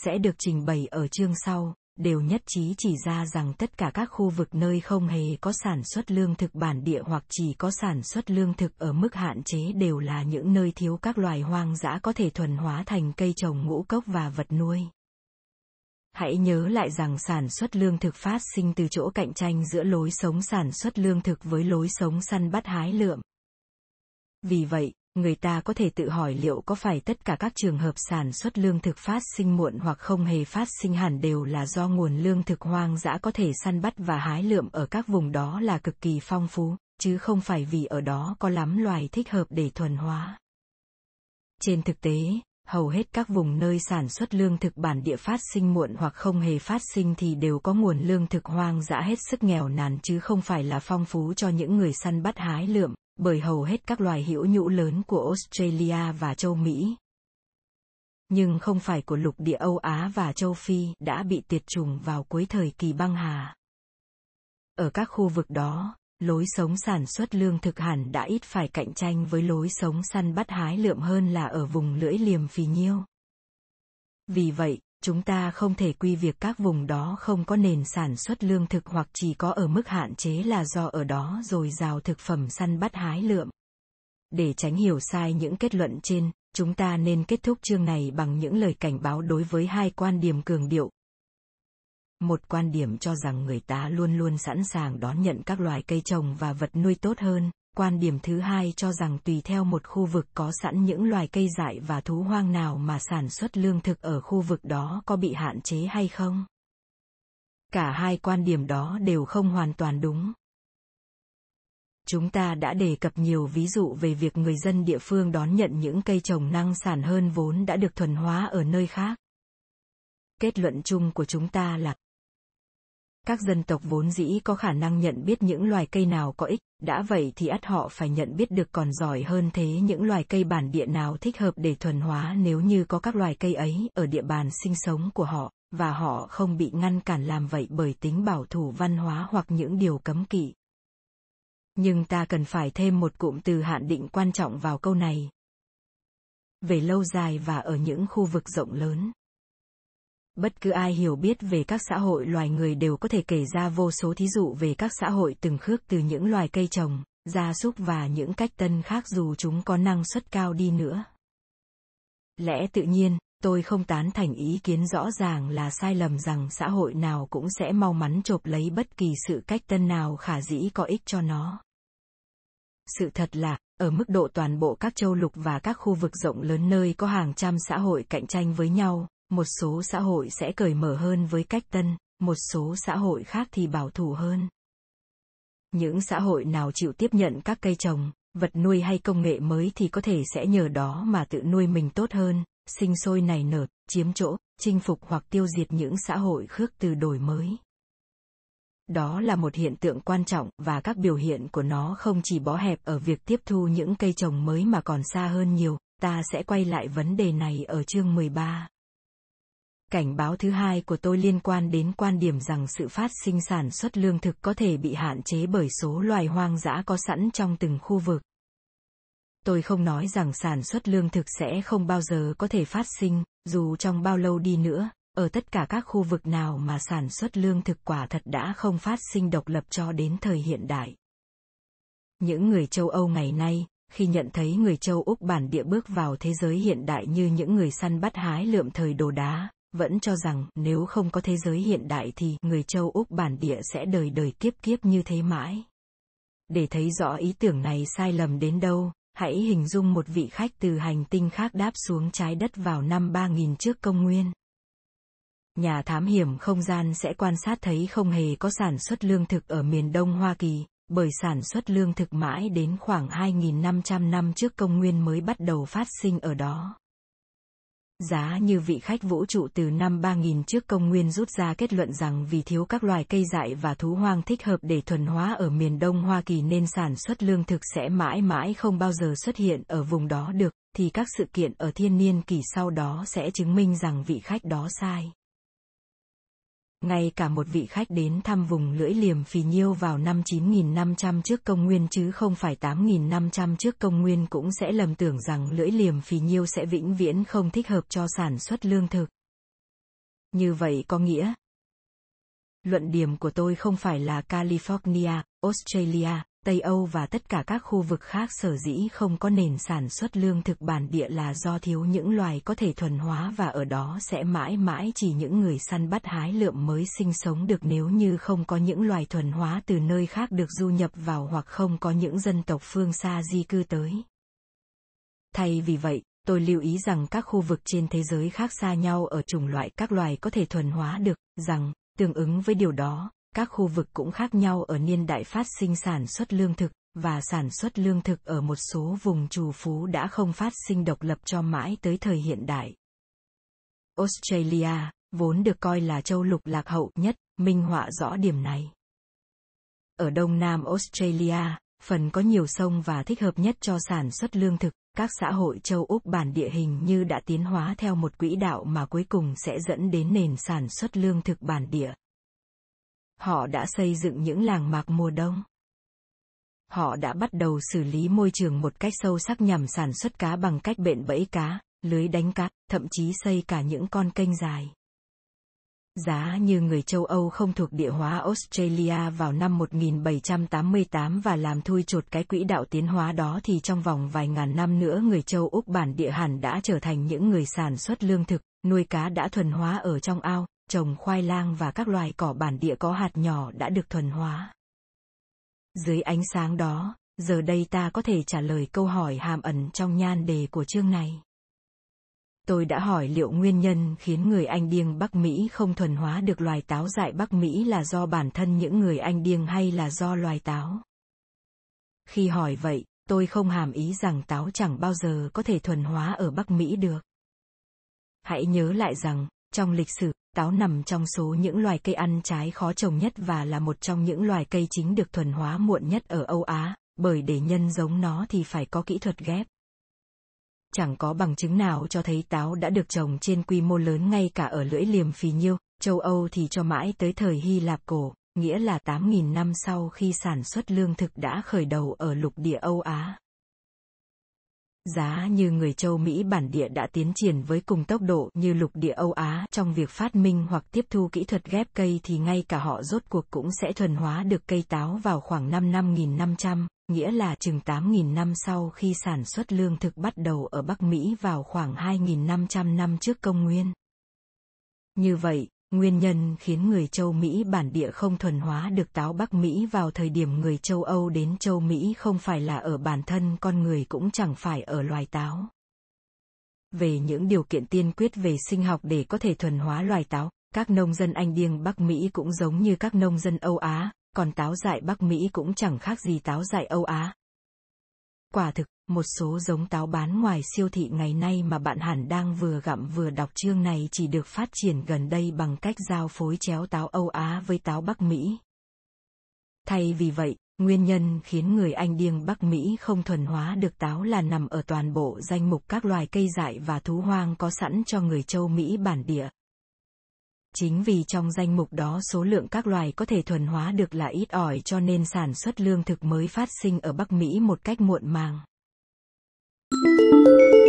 Sẽ được trình bày ở chương sau đều nhất trí chỉ ra rằng tất cả các khu vực nơi không hề có sản xuất lương thực bản địa hoặc chỉ có sản xuất lương thực ở mức hạn chế đều là những nơi thiếu các loài hoang dã có thể thuần hóa thành cây trồng ngũ cốc và vật nuôi. Hãy nhớ lại rằng sản xuất lương thực phát sinh từ chỗ cạnh tranh giữa lối sống sản xuất lương thực với lối sống săn bắt hái lượm. Vì vậy, người ta có thể tự hỏi liệu có phải tất cả các trường hợp sản xuất lương thực phát sinh muộn hoặc không hề phát sinh hẳn đều là do nguồn lương thực hoang dã có thể săn bắt và hái lượm ở các vùng đó là cực kỳ phong phú, chứ không phải vì ở đó có lắm loài thích hợp để thuần hóa. Trên thực tế, hầu hết các vùng nơi sản xuất lương thực bản địa phát sinh muộn hoặc không hề phát sinh thì đều có nguồn lương thực hoang dã hết sức nghèo nàn chứ không phải là phong phú cho những người săn bắt hái lượm, bởi hầu hết các loài hữu nhũ lớn của Australia và châu Mỹ. Nhưng không phải của lục địa Âu Á và châu Phi đã bị tuyệt chủng vào cuối thời kỳ băng hà. Ở các khu vực đó, lối sống sản xuất lương thực hẳn đã ít phải cạnh tranh với lối sống săn bắt hái lượm hơn là ở vùng lưỡi liềm phì nhiêu. Vì vậy, chúng ta không thể quy việc các vùng đó không có nền sản xuất lương thực hoặc chỉ có ở mức hạn chế là do ở đó rồi rào thực phẩm săn bắt hái lượm. Để tránh hiểu sai những kết luận trên, chúng ta nên kết thúc chương này bằng những lời cảnh báo đối với hai quan điểm cường điệu, một quan điểm cho rằng người ta luôn luôn sẵn sàng đón nhận các loài cây trồng và vật nuôi tốt hơn. Quan điểm thứ hai cho rằng tùy theo một khu vực có sẵn những loài cây dại và thú hoang nào mà sản xuất lương thực ở khu vực đó có bị hạn chế hay không. Cả hai quan điểm đó đều không hoàn toàn đúng. Chúng ta đã đề cập nhiều ví dụ về việc người dân địa phương đón nhận những cây trồng năng sản hơn vốn đã được thuần hóa ở nơi khác. Kết luận chung của chúng ta là các dân tộc vốn dĩ có khả năng nhận biết những loài cây nào có ích, đã vậy thì ắt họ phải nhận biết được còn giỏi hơn thế những loài cây bản địa nào thích hợp để thuần hóa nếu như có các loài cây ấy ở địa bàn sinh sống của họ, và họ không bị ngăn cản làm vậy bởi tính bảo thủ văn hóa hoặc những điều cấm kỵ. Nhưng ta cần phải thêm một cụm từ hạn định quan trọng vào câu này. Về lâu dài và ở những khu vực rộng lớn, Bất cứ ai hiểu biết về các xã hội loài người đều có thể kể ra vô số thí dụ về các xã hội từng khước từ những loài cây trồng, gia súc và những cách tân khác dù chúng có năng suất cao đi nữa. Lẽ tự nhiên, tôi không tán thành ý kiến rõ ràng là sai lầm rằng xã hội nào cũng sẽ mau mắn chộp lấy bất kỳ sự cách tân nào khả dĩ có ích cho nó. Sự thật là, ở mức độ toàn bộ các châu lục và các khu vực rộng lớn nơi có hàng trăm xã hội cạnh tranh với nhau, một số xã hội sẽ cởi mở hơn với cách tân một số xã hội khác thì bảo thủ hơn. Những xã hội nào chịu tiếp nhận các cây trồng vật nuôi hay công nghệ mới thì có thể sẽ nhờ đó mà tự nuôi mình tốt hơn sinh sôi nảy nở chiếm chỗ chinh phục hoặc tiêu diệt những xã hội khước từ đổi mới. Đó là một hiện tượng quan trọng và các biểu hiện của nó không chỉ bó hẹp ở việc tiếp thu những cây trồng mới mà còn xa hơn nhiều, ta sẽ quay lại vấn đề này ở chương 13. Cảnh báo thứ hai của tôi liên quan đến quan điểm rằng sự phát sinh sản xuất lương thực có thể bị hạn chế bởi số loài hoang dã có sẵn trong từng khu vực. Tôi không nói rằng sản xuất lương thực sẽ không bao giờ có thể phát sinh, dù trong bao lâu đi nữa, ở tất cả các khu vực nào mà sản xuất lương thực quả thật đã không phát sinh độc lập cho đến thời hiện đại. Những người châu Âu ngày nay, khi nhận thấy người châu Úc bản địa bước vào thế giới hiện đại như những người săn bắt hái lượm thời đồ đá, vẫn cho rằng nếu không có thế giới hiện đại thì người châu Úc bản địa sẽ đời đời kiếp kiếp như thế mãi. Để thấy rõ ý tưởng này sai lầm đến đâu, hãy hình dung một vị khách từ hành tinh khác đáp xuống trái đất vào năm 3000 trước công nguyên. Nhà thám hiểm không gian sẽ quan sát thấy không hề có sản xuất lương thực ở miền Đông Hoa Kỳ, bởi sản xuất lương thực mãi đến khoảng 2.500 năm trước công nguyên mới bắt đầu phát sinh ở đó. Giá như vị khách vũ trụ từ năm 3000 trước công nguyên rút ra kết luận rằng vì thiếu các loài cây dại và thú hoang thích hợp để thuần hóa ở miền Đông Hoa Kỳ nên sản xuất lương thực sẽ mãi mãi không bao giờ xuất hiện ở vùng đó được, thì các sự kiện ở thiên niên kỷ sau đó sẽ chứng minh rằng vị khách đó sai ngay cả một vị khách đến thăm vùng lưỡi liềm phì nhiêu vào năm 9.500 trước công nguyên chứ không phải 8.500 trước công nguyên cũng sẽ lầm tưởng rằng lưỡi liềm phì nhiêu sẽ vĩnh viễn không thích hợp cho sản xuất lương thực. Như vậy có nghĩa, luận điểm của tôi không phải là California, Australia, Tây Âu và tất cả các khu vực khác sở dĩ không có nền sản xuất lương thực bản địa là do thiếu những loài có thể thuần hóa và ở đó sẽ mãi mãi chỉ những người săn bắt hái lượm mới sinh sống được nếu như không có những loài thuần hóa từ nơi khác được du nhập vào hoặc không có những dân tộc phương xa di cư tới. Thay vì vậy, tôi lưu ý rằng các khu vực trên thế giới khác xa nhau ở chủng loại các loài có thể thuần hóa được, rằng, tương ứng với điều đó, các khu vực cũng khác nhau ở niên đại phát sinh sản xuất lương thực, và sản xuất lương thực ở một số vùng trù phú đã không phát sinh độc lập cho mãi tới thời hiện đại. Australia, vốn được coi là châu lục lạc hậu nhất, minh họa rõ điểm này. Ở đông nam Australia, phần có nhiều sông và thích hợp nhất cho sản xuất lương thực, các xã hội châu Úc bản địa hình như đã tiến hóa theo một quỹ đạo mà cuối cùng sẽ dẫn đến nền sản xuất lương thực bản địa. Họ đã xây dựng những làng mạc mùa đông. Họ đã bắt đầu xử lý môi trường một cách sâu sắc nhằm sản xuất cá bằng cách bện bẫy cá, lưới đánh cá, thậm chí xây cả những con kênh dài. Giá như người châu Âu không thuộc địa hóa Australia vào năm 1788 và làm thui chột cái quỹ đạo tiến hóa đó thì trong vòng vài ngàn năm nữa người châu Úc bản địa hẳn đã trở thành những người sản xuất lương thực, nuôi cá đã thuần hóa ở trong ao, trồng khoai lang và các loài cỏ bản địa có hạt nhỏ đã được thuần hóa. Dưới ánh sáng đó, giờ đây ta có thể trả lời câu hỏi hàm ẩn trong nhan đề của chương này. Tôi đã hỏi liệu nguyên nhân khiến người Anh điêng Bắc Mỹ không thuần hóa được loài táo dại Bắc Mỹ là do bản thân những người Anh điêng hay là do loài táo. Khi hỏi vậy, tôi không hàm ý rằng táo chẳng bao giờ có thể thuần hóa ở Bắc Mỹ được. Hãy nhớ lại rằng, trong lịch sử, táo nằm trong số những loài cây ăn trái khó trồng nhất và là một trong những loài cây chính được thuần hóa muộn nhất ở Âu Á, bởi để nhân giống nó thì phải có kỹ thuật ghép. Chẳng có bằng chứng nào cho thấy táo đã được trồng trên quy mô lớn ngay cả ở lưỡi liềm phì nhiêu, châu Âu thì cho mãi tới thời Hy Lạp cổ, nghĩa là 8.000 năm sau khi sản xuất lương thực đã khởi đầu ở lục địa Âu Á. Giá như người châu Mỹ bản địa đã tiến triển với cùng tốc độ như lục địa Âu Á trong việc phát minh hoặc tiếp thu kỹ thuật ghép cây thì ngay cả họ rốt cuộc cũng sẽ thuần hóa được cây táo vào khoảng năm 5500, nghĩa là chừng 8.000 năm sau khi sản xuất lương thực bắt đầu ở Bắc Mỹ vào khoảng 2.500 năm trước công nguyên. Như vậy, Nguyên nhân khiến người châu Mỹ bản địa không thuần hóa được táo Bắc Mỹ vào thời điểm người châu Âu đến châu Mỹ không phải là ở bản thân con người cũng chẳng phải ở loài táo. Về những điều kiện tiên quyết về sinh học để có thể thuần hóa loài táo, các nông dân Anh điêng Bắc Mỹ cũng giống như các nông dân Âu Á, còn táo dại Bắc Mỹ cũng chẳng khác gì táo dại Âu Á. Quả thực, một số giống táo bán ngoài siêu thị ngày nay mà bạn hẳn đang vừa gặm vừa đọc chương này chỉ được phát triển gần đây bằng cách giao phối chéo táo Âu Á với táo Bắc Mỹ. Thay vì vậy, nguyên nhân khiến người Anh điêng Bắc Mỹ không thuần hóa được táo là nằm ở toàn bộ danh mục các loài cây dại và thú hoang có sẵn cho người châu Mỹ bản địa. Chính vì trong danh mục đó số lượng các loài có thể thuần hóa được là ít ỏi cho nên sản xuất lương thực mới phát sinh ở Bắc Mỹ một cách muộn màng. Música